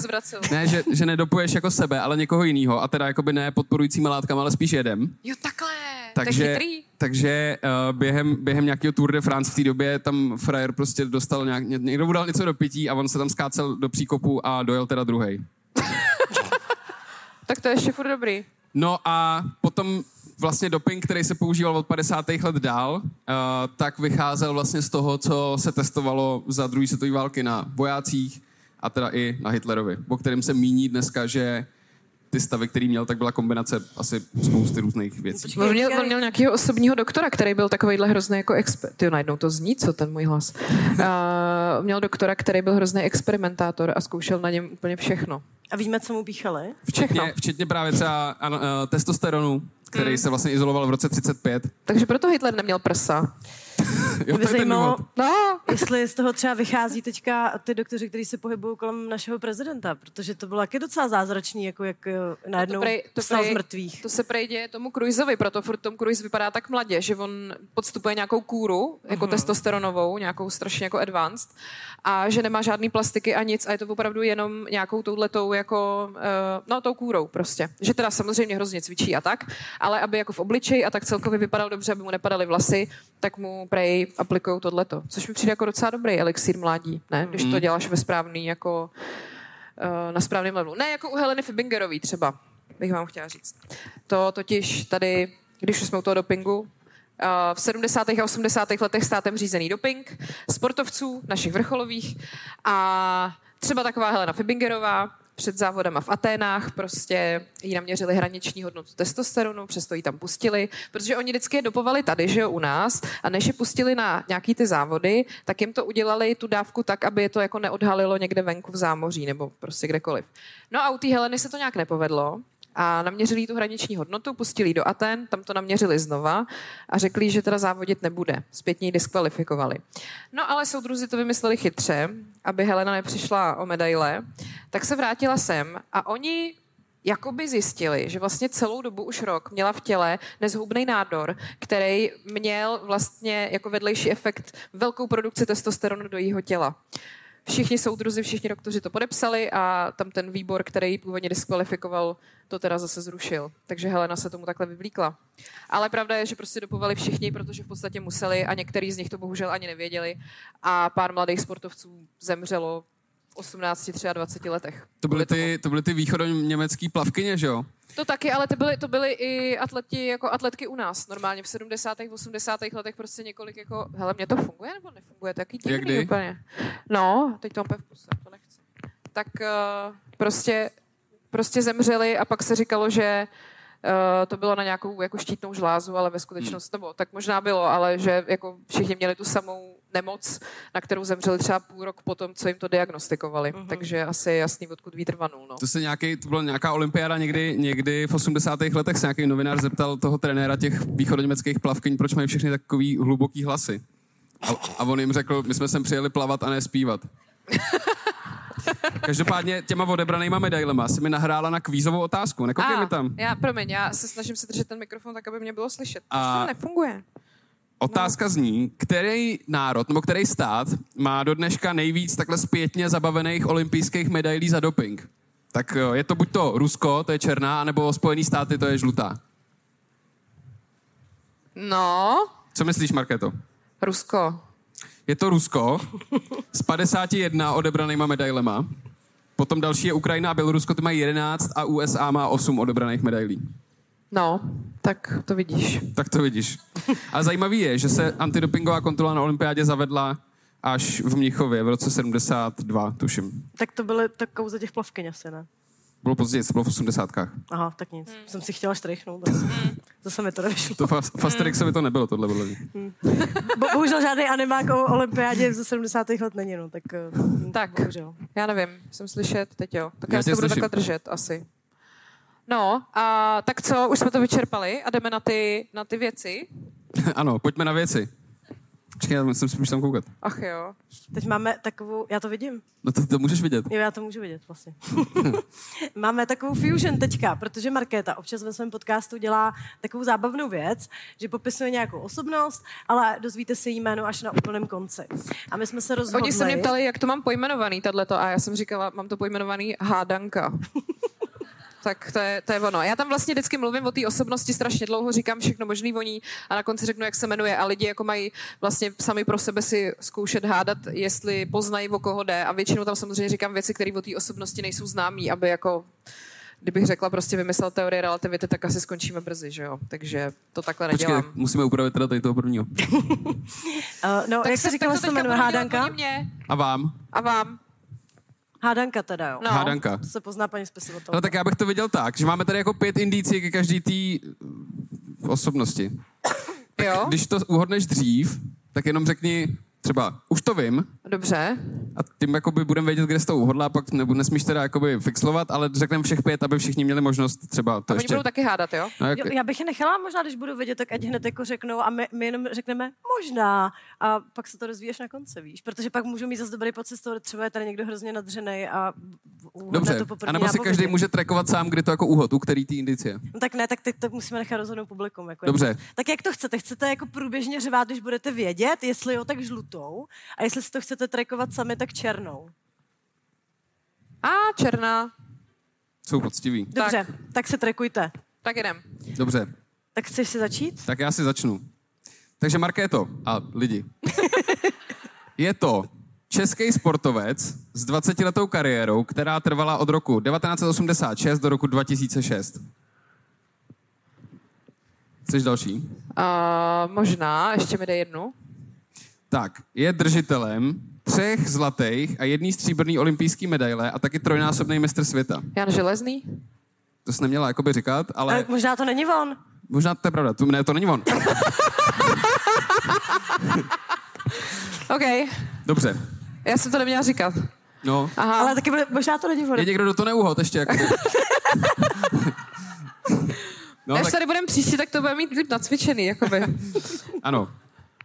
ne že, že nedopuješ jako sebe, ale někoho jiného a teda jakoby ne podporujícíma látkama, ale spíš jedem. Jo, takhle. Takže, takže uh, během, během nějakého Tour de France v té době tam frajer prostě dostal nějak, ně- někdo mu dal něco do pití a on se tam skácel do příkopu a dojel teda druhý. [LAUGHS] Tak to je ještě furt dobrý. No a potom vlastně doping, který se používal od 50. let dál, uh, tak vycházel vlastně z toho, co se testovalo za druhé světové války na vojácích a teda i na Hitlerovi, o kterém se míní dneska, že ty stavy, který měl, tak byla kombinace asi spousty různých věcí. On měl, on měl nějakého osobního doktora, který byl takovýhle hrozný jako expert. Ty najednou to zní, co ten můj hlas. Uh, [LAUGHS] měl doktora, který byl hrozný experimentátor a zkoušel na něm úplně všechno. A víme, co mu píchali? Včetně, včetně právě třeba ano, uh, testosteronu, který Hmm. se vlastně izoloval v roce 35. Takže proto Hitler neměl prsa. Jo, Mě to je ten zajímalo. No, [LAUGHS] jestli z toho třeba vychází teďka ty doktoři, kteří se pohybují kolem našeho prezidenta, protože to bylo taky docela zázračný, jako jak eh, najednou prej- to prej- z mrtvých. to se prej děje tomu Cruiseovi, proto furt Tom Cruise vypadá tak mladě, že on podstupuje nějakou kůru, jako testosteronovou, nějakou strašně jako advanced, a že nemá žádný plastiky a nic a je to opravdu jenom nějakou touhletou jako, uh, no tou kůrou prostě. Že teda samozřejmě hrozně cvičí a tak, ale aby jako v obličeji a tak celkově vypadal dobře, aby mu nepadaly vlasy, tak mu prej aplikují tohleto. Což mi přijde jako docela dobrý elixír mládí, ne? Když to děláš ve správný jako eh, na správném levelu. Ne jako u Heleny Fibingerový třeba, bych vám chtěla říct. To totiž tady, když už jsme u toho dopingu, eh, v 70. a 80. letech státem řízený doping sportovců, našich vrcholových a třeba taková Helena Fibingerová před závodama v Aténách prostě jí naměřili hraniční hodnotu testosteronu, přesto ji tam pustili, protože oni vždycky je dopovali tady, že jo, u nás a než je pustili na nějaký ty závody, tak jim to udělali tu dávku tak, aby je to jako neodhalilo někde venku v zámoří nebo prostě kdekoliv. No a u té Heleny se to nějak nepovedlo, a naměřili tu hraniční hodnotu, pustili do Aten, tam to naměřili znova a řekli, že teda závodit nebude. Zpětně ji diskvalifikovali. No ale soudruzi to vymysleli chytře, aby Helena nepřišla o medaile, tak se vrátila sem a oni jakoby zjistili, že vlastně celou dobu už rok měla v těle nezhubný nádor, který měl vlastně jako vedlejší efekt velkou produkci testosteronu do jejího těla. Všichni soudruzi, všichni doktoři to podepsali a tam ten výbor, který ji původně diskvalifikoval, to teda zase zrušil. Takže Helena se tomu takhle vyvlíkla. Ale pravda je, že prostě dopovali všichni, protože v podstatě museli a některý z nich to bohužel ani nevěděli. A pár mladých sportovců zemřelo 18, 23 letech. To byly ty, to byly ty východoněmecký plavkyně, že jo? To taky, ale to byly, to byly i atleti, jako atletky u nás. Normálně v 70. 80. letech prostě několik jako, hele, mě to funguje nebo nefunguje? Jak divný úplně. No, teď to mám v puse, to nechci. Tak uh, prostě, prostě zemřeli a pak se říkalo, že uh, to bylo na nějakou jako štítnou žlázu, ale ve skutečnosti, nebo tak možná bylo, ale že jako všichni měli tu samou nemoc, na kterou zemřeli třeba půl rok potom, co jim to diagnostikovali. Uh-huh. Takže asi je jasný, odkud vítr vanul. No. To, se nějaký, to byla nějaká olympiáda někdy, někdy v 80. letech se nějaký novinář zeptal toho trenéra těch východoněmeckých plavkyň, proč mají všechny takový hluboký hlasy. A, a on jim řekl, my jsme sem přijeli plavat a ne zpívat. [LAUGHS] Každopádně těma odebranýma medailema si mi nahrála na kvízovou otázku. Nekoukej mi tam. já, promiň, já se snažím se držet ten mikrofon tak, aby mě bylo slyšet. A... To nefunguje. Otázka zní, který národ nebo který stát má do dneška nejvíc takhle zpětně zabavených olympijských medailí za doping? Tak jo, je to buď to Rusko, to je černá, anebo Spojený státy, to je žlutá. No, Co myslíš, Marketo? Rusko. Je to Rusko s 51 odebranýma medailema. Potom další je Ukrajina a Bělorusko, ty mají 11 a USA má 8 odebraných medailí. No, tak to vidíš. Tak to vidíš. Ale zajímavý je, že se antidopingová kontrola na olympiádě zavedla až v Mnichově v roce 72, tuším. Tak to byly tak kouze těch plavkyň asi, ne? Bylo později, to bylo v 80. Aha, tak nic. Hmm. Jsem si chtěla štrejchnout. [LAUGHS] ale Zase mi to nevyšlo. To fa- v Asterixovi to nebylo, tohle bylo. Bo, bohužel žádný animák o olympiádě ze 70. let není, no, tak, eh, Tak. bohužel. Já nevím, jsem slyšet, teď jo. Tak Já já, se to budu slyším. takhle držet asi. No, a tak co, už jsme to vyčerpali a jdeme na ty, na ty věci. [LAUGHS] ano, pojďme na věci. Počkej, já musím si tam koukat. Ach jo. Teď máme takovou, já to vidím. No to, to můžeš vidět. Jo, já to můžu vidět vlastně. [LAUGHS] Máme takovou fusion teďka, protože Markéta občas ve svém podcastu dělá takovou zábavnou věc, že popisuje nějakou osobnost, ale dozvíte se jí jméno až na úplném konci. A my jsme se rozhodli... Oni se mě ptali, jak to mám pojmenovaný, tato, a já jsem říkala, mám to pojmenovaný hádanka. [LAUGHS] tak to je, to je ono. Já tam vlastně vždycky mluvím o té osobnosti strašně dlouho, říkám všechno možný o ní a na konci řeknu, jak se jmenuje a lidi jako mají vlastně sami pro sebe si zkoušet hádat, jestli poznají, o koho jde a většinou tam samozřejmě říkám věci, které o té osobnosti nejsou známý, aby jako kdybych řekla prostě vymyslel teorie relativity, tak asi skončíme brzy, že jo? Takže to takhle Počkej, nedělám. musíme upravit teda tady toho prvního. Uh, [LAUGHS] no, jak se říkala, tak se to jmenuje Hádanka? A vám? a vám. Hádanka teda, jo. No. Hádanka. To se pozná paní spisovatelka. No tak já bych to viděl tak, že máme tady jako pět indicí ke každý té uh, osobnosti. Jo, Když to uhodneš dřív, tak jenom řekni třeba, už to vím, dobře. a tím jakoby budeme vědět, kde jsi to uhodla, pak nebu, nesmíš teda jakoby fixlovat, ale řekneme všech pět, aby všichni měli možnost třeba to A oni ještě... budou taky hádat, jo? No, jak, Jo, já bych je nechala, možná, když budu vědět, tak ať hned jako řeknou a my, my jenom řekneme možná a pak se to dozvíješ na konci, víš? Protože pak můžu mít zase dobrý pocit z toho, třeba je tady někdo hrozně nadřený a Dobře, to poprvé a nebo si každý může trackovat sám, kdy to jako úhod, u který ty indicie. No, tak ne, tak teď to musíme nechat rozhodnout publikum. Jako Dobře. Tak jak to chcete? Chcete jako průběžně řvát, když budete vědět, jestli jo, tak žlutou a jestli si to chcete trackovat sami, tak černou. A černá. Jsou poctiví. Dobře, tak, tak se trackujte. Tak jdem. Dobře, Tak chceš si začít? tak já si začnu. Takže Markéto a lidi. [LAUGHS] Je to český sportovec s 20-letou kariérou, která trvala od roku 1986 do roku 2006. Chceš další? Uh, možná, ještě mi dej jednu. Tak, je držitelem třech zlatých a jedný stříbrný olympijský medaile a taky trojnásobný mistr světa. Jan Železný? To jsi neměla jakoby říkat, ale Ale možná to není on. možná to je pravda. To, ne, to není on. [LAUGHS] OK, Dobře. já jsem to neměla říkat. No, Aha, Ale taky možná to není on. je někdo, kdo to neuhod ještě. Jakoby. [LAUGHS] No, Až tak, tady budeme příště, tak to bude mít líp nacvičený, jakoby. ano,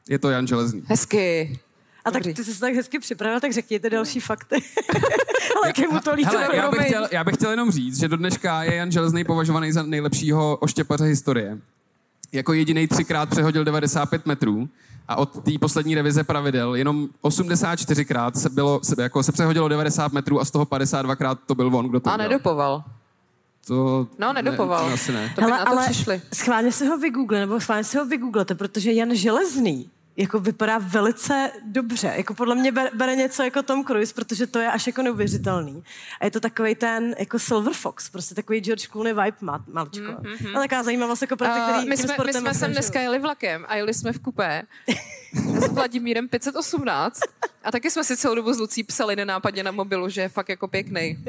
je to Jan Železný. Hezky. A tak ty jsi se tak hezky připravil, tak řekněte další fakty. [LAUGHS] Ale jak je mu to líto. Hele, já bych, chtěl, já bych chtěl jenom říct, že do dneška je Jan Železný považovaný za nejlepšího oštěpaře historie. Jako jediný třikrát přehodil 95 metrů a od té poslední revize pravidel jenom 84krát se, bylo, se, jako se přehodilo 90 metrů a z toho 52krát to byl on, kdo to A nedopoval. To, No, nedopoval. Ne, asi ne. To by Hele, na to ale přišli. schválně si ho vygoogle, nebo schválně si ho vygooglete, protože Jan Železný jako vypadá velice dobře. Jako podle mě bere, bere něco jako Tom Cruise, protože to je až jako neuvěřitelný. A je to takový ten jako Silver Fox, prostě takový George Clooney vibe má, maličko. Mm-hmm. A taková zajímavost jako pro ty, který Uh, my jsme, my jsme sem dneska jeli vlakem a jeli jsme v kupé [LAUGHS] s Vladimírem 518 a taky jsme si celou dobu s Lucí psali nenápadně na mobilu, že je fakt jako pěkný.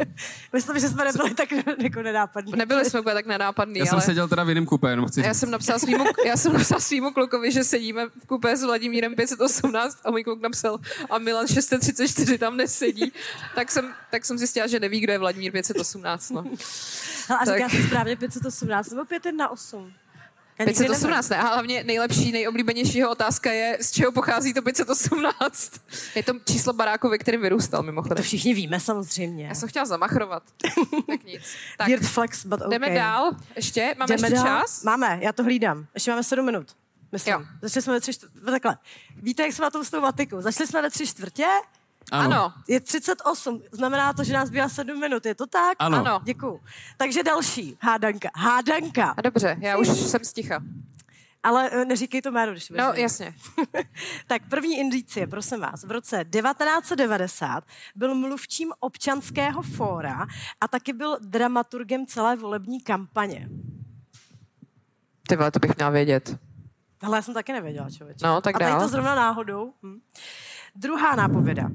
Myslím, že jsme nebyli tak jako nenápadní. Nebyli jsme úplně tak nenápadní, Já jsem ale seděl teda v jiném kupé, jenom chci já jsem napsal svýmu, já jsem napsal svýmu klukovi, že sedíme v kupé s Vladimírem 518 a můj kluk napsal a Milan 634 tam nesedí. Tak jsem, tak jsem zjistila, že neví, kdo je Vladimír 518. No. Hele, a říká tak- se správně 518 nebo 518? Já nikdy 518, ne? A hlavně nejlepší, nejoblíbenějšího otázka je, z čeho pochází to 518. [LAUGHS] Je to číslo baráku, ve kterém vyrůstal, mimochodem. To všichni víme samozřejmě. Já jsem chtěla zamachrovat. [LAUGHS] tak nic. Tak, Weird flex, but okay. jdeme dál. Ještě? Máme Jdeme ještě dál? čas? Máme, já to hlídám. Ještě máme sedm minut. Myslím. Jo. Začali jsme ve tři čtvrtě. Takhle. Víte, jak jsme na tom s tou matikou? Začali jsme ve tři čtvrtě, Ano. je 38. Znamená to, že nás bývá sedm minut. Je to tak? Ano. Ano. Děkuju. Takže další. Hádanka. Hádanka. A dobře, já už jsem sticha. Ale eh, neříkej to jméno, když No, budeš jasně. [LAUGHS] tak první indicie, prosím vás. V roce 1990 byl mluvčím občanského fóra a taky byl dramaturgem celé volební kampaně. Ty vole, to bych měla vědět. Hele, já jsem taky nevěděla, člověče. No, tak a tady to zrovna náhodou. Hm. Druhá nápověda.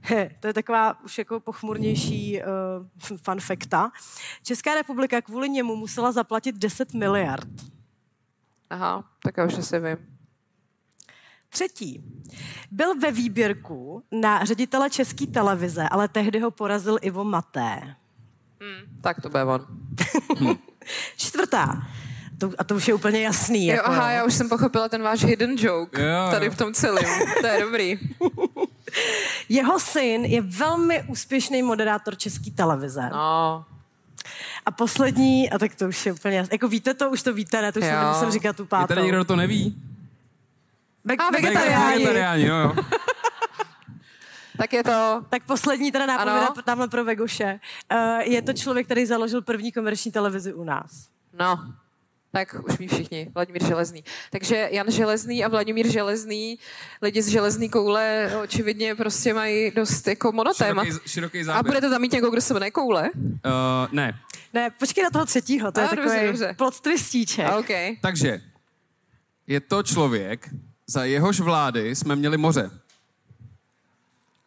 He, to je taková už jako pochmurnější uh, fun facta. Česká republika kvůli němu musela zaplatit 10 miliard. Aha, tak já už asi vím. Třetí. Byl ve výběrku na ředitele České televize, ale tehdy ho porazil Ivo Maté. Hm, tak to bude on. [LAUGHS] Čtvrtá. To, a to už je úplně jasný. Jo, jako, aha, já už jsem pochopila ten váš hidden joke Jo, jo. tady v tom celém. To je dobrý. [LAUGHS] Jeho syn je velmi úspěšný moderátor České televize. No, A poslední, a tak to už je úplně jasný. Jako víte to, už to víte, ne? To už Jo. nemusím říkat tu Je pátou. tady někdo, kdo to neví? Ve- A, vegetariáni. Vegetariáni, jo, jo. [LAUGHS] tak je to... Tak poslední teda nápověda tamhle pro Vegoše. Uh, je to člověk, který založil první komerční televizi u nás. No, tak už ví všichni. Vladimír Železný. Takže Jan Železný a Vladimír Železný, lidi z Železný koule, očividně prostě mají dost jako monotéma. Široký, široký A budete tam mít někoho, kdo se jmenuje Koule? Uh, ne. Ne, počkej na toho třetího, to je A, dobře, takový dobře. plot twistíček. OK. Takže je to člověk, za jehož vlády jsme měli moře.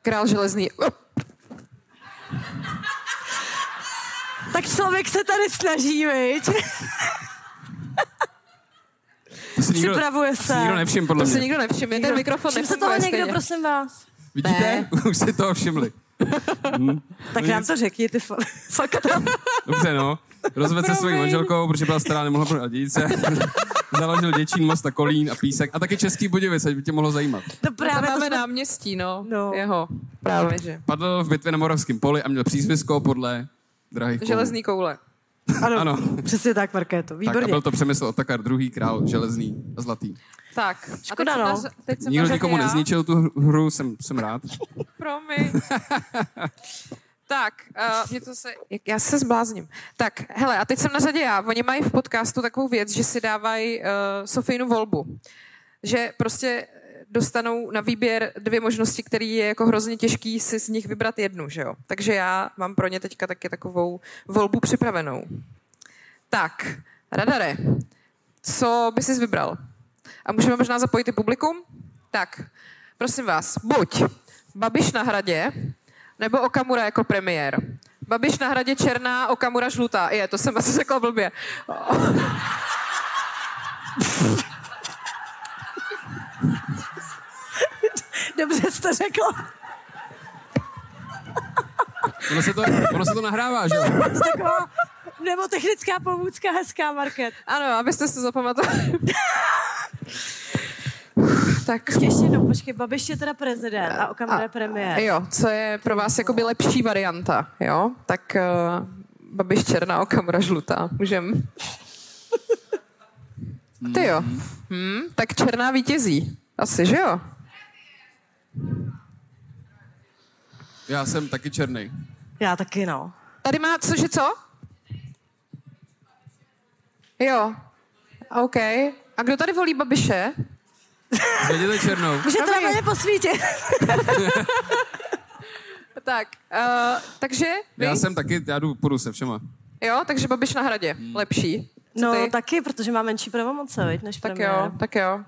Král Železný. Tak člověk se tady snaží, viď? [LAUGHS] To si nikdo, Připravuje to si se. nikdo nevšim, podle To si mě. nikdo nevšimne, ten mikrofon Všim se toho někdo, stejně. prosím vás. Vidíte? Ne. [LAUGHS] Už si toho všimli. Tak No nám nic. to řekni, ty fa- [LAUGHS] fakta. Dobře, no. Rozvedl se svojí manželkou, protože byla stará, nemohla prodat dědice. [LAUGHS] Založil Děčín, Most a Kolín a Písek. A taky Český Budějovic, ať by tě mohlo zajímat. To Tam právě to máme jsme... náměstí, no. No. Jeho. Právě, že. Padl v bitvě na Moravském poli a měl přízvisko podle drahých. Železný koule. Ano, Ano. přesně tak, Markéto. Tak a Výborně. byl to přemysl Otakar, druhý král, železný a zlatý. Tak. Škoda, a teď no. Jsem teď jsem Nikdo nikomu já. nezničil tu hru, jsem, jsem rád. [LAUGHS] Promiň. tak, uh, mě to se, jak já se zblázním. Tak, hele, a teď jsem na řadě já. Oni mají v podcastu takovou věc, že si dávají uh, Sofijnu volbu. Že prostě dostanou na výběr dvě možnosti, které je jako hrozně těžký si z nich vybrat jednu, že jo. Takže já mám pro ně teďka taky takovou volbu připravenou. Tak, Radare, co by jsi vybral? A můžeme možná zapojit i publikum? Tak, prosím vás, buď Babiš na hradě, nebo Okamura jako premiér. Babiš na hradě černá, Okamura žlutá. Je, to jsem asi řekla blbě. Dobře jsi to řekla. Ono se to, ono se to nahrává, že jo? To taková nebo technická pomůcka hezká, Market. Ano, abyste si to zapamatovali. tak, Počkej, ještě jednou, počkej, Babiš je teda prezident a Okamura je premiér. jo, co je pro vás jakoby lepší varianta, jo? Tak uh, Babiš černá, Okamura žlutá. Můžem? Ty jo. Hmm, tak černá vítězí. Asi, že jo? Já jsem taky černý. Já taky, no. Tady má, cože co? Jo. OK. A kdo tady volí Babiše? Vidíte černou. Můžete na mě posvítit. [LAUGHS] Tak, uh, takže vy? Já jsem taky, já jdu, půjdu se všema. Jo, takže Babiš na hradě. Lepší. Co No ty? taky, protože má menší pravomoce, viď, než tak premiér. jo, tak jo.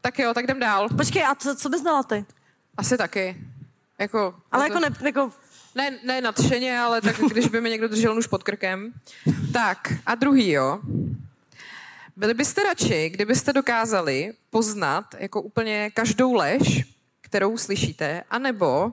Tak jo, tak jdem dál. Počkej, a co, co bys dala ty? Asi taky. Jako, Ale to- jako, ne, jako Ne, ne nadšeně, ale tak když by mi někdo držel nůž pod krkem. Tak, a druhý, jo. Byli byste radši, kdybyste dokázali poznat jako úplně každou lež, kterou slyšíte, anebo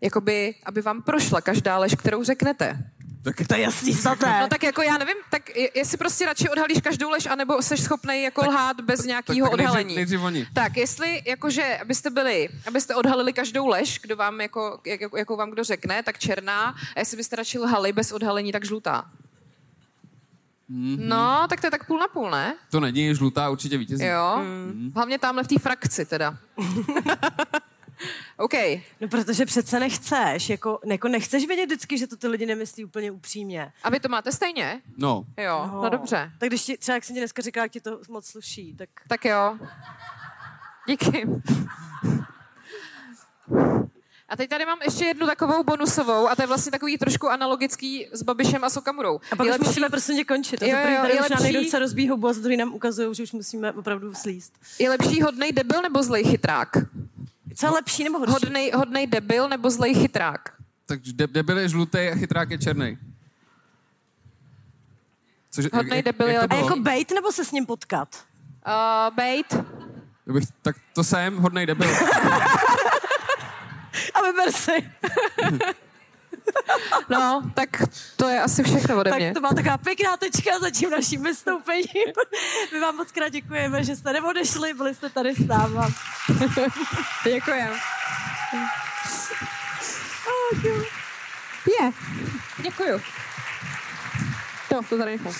jakoby, aby vám prošla každá lež, kterou řeknete. Tak to je jasný, snadné. No tak jako já nevím, tak je- jestli prostě radši odhalíš každou lež, anebo jsi schopný jako lhát bez nějakého tak nejdřív- odhalení. nejdřív oni. Tak, jestli jakože, abyste byli, abyste odhalili každou lež, kdo vám jako, jak, jak- jakou vám kdo řekne, tak černá, a jestli byste radši lhali bez odhalení, tak žlutá. Mhm. No, tak to je tak půl na půl, ne? to není, žlutá určitě vítězí. Jo. Mhm. Hlavně tamhle v té frakci teda. [LAUGHS] [LAUGHS] OK. No protože přece nechceš, jako, jako nechceš vědět vždycky, že to ty lidi nemyslí úplně upřímně. A vy to máte stejně? No, Jo, no, no dobře. Tak když ti, třeba jak jsem ti dneska říkala, jak ti to moc sluší, tak... Tak jo. Díky. A teď tady mám ještě jednu takovou bonusovou, a to je vlastně takový trošku analogický s Babišem a Sokamurou. A pak Je už musíme prostě končit. A Jo, jo, tady je už nám lepší- chce rozbít hubu a z druhý nám ukazují, že už musíme opravdu slíst. Je lepší hodnej debil nebo zlej chytrák? Co je lepší nebo horší? Hodnej, hodnej debil nebo zlej chytrák? tak de- debil je žlutý a chytrák je černý. Cože, Hodnej debil je A to bylo? jako bejt nebo se s ním potkat? Uh, bait. Já Bych, tak to jsem, hodnej debil. [LAUGHS] A vyber si. [LAUGHS] [LAUGHS] No, tak to je asi všechno ode Tak mě. to byla taková pěkná tečka za tím naším vystoupením. [LAUGHS] My vám moc krát děkujeme, že jste neodešli, byli jste tady s náma. [LAUGHS] Děkujem. Je. Děkuju. To, to tady nechám.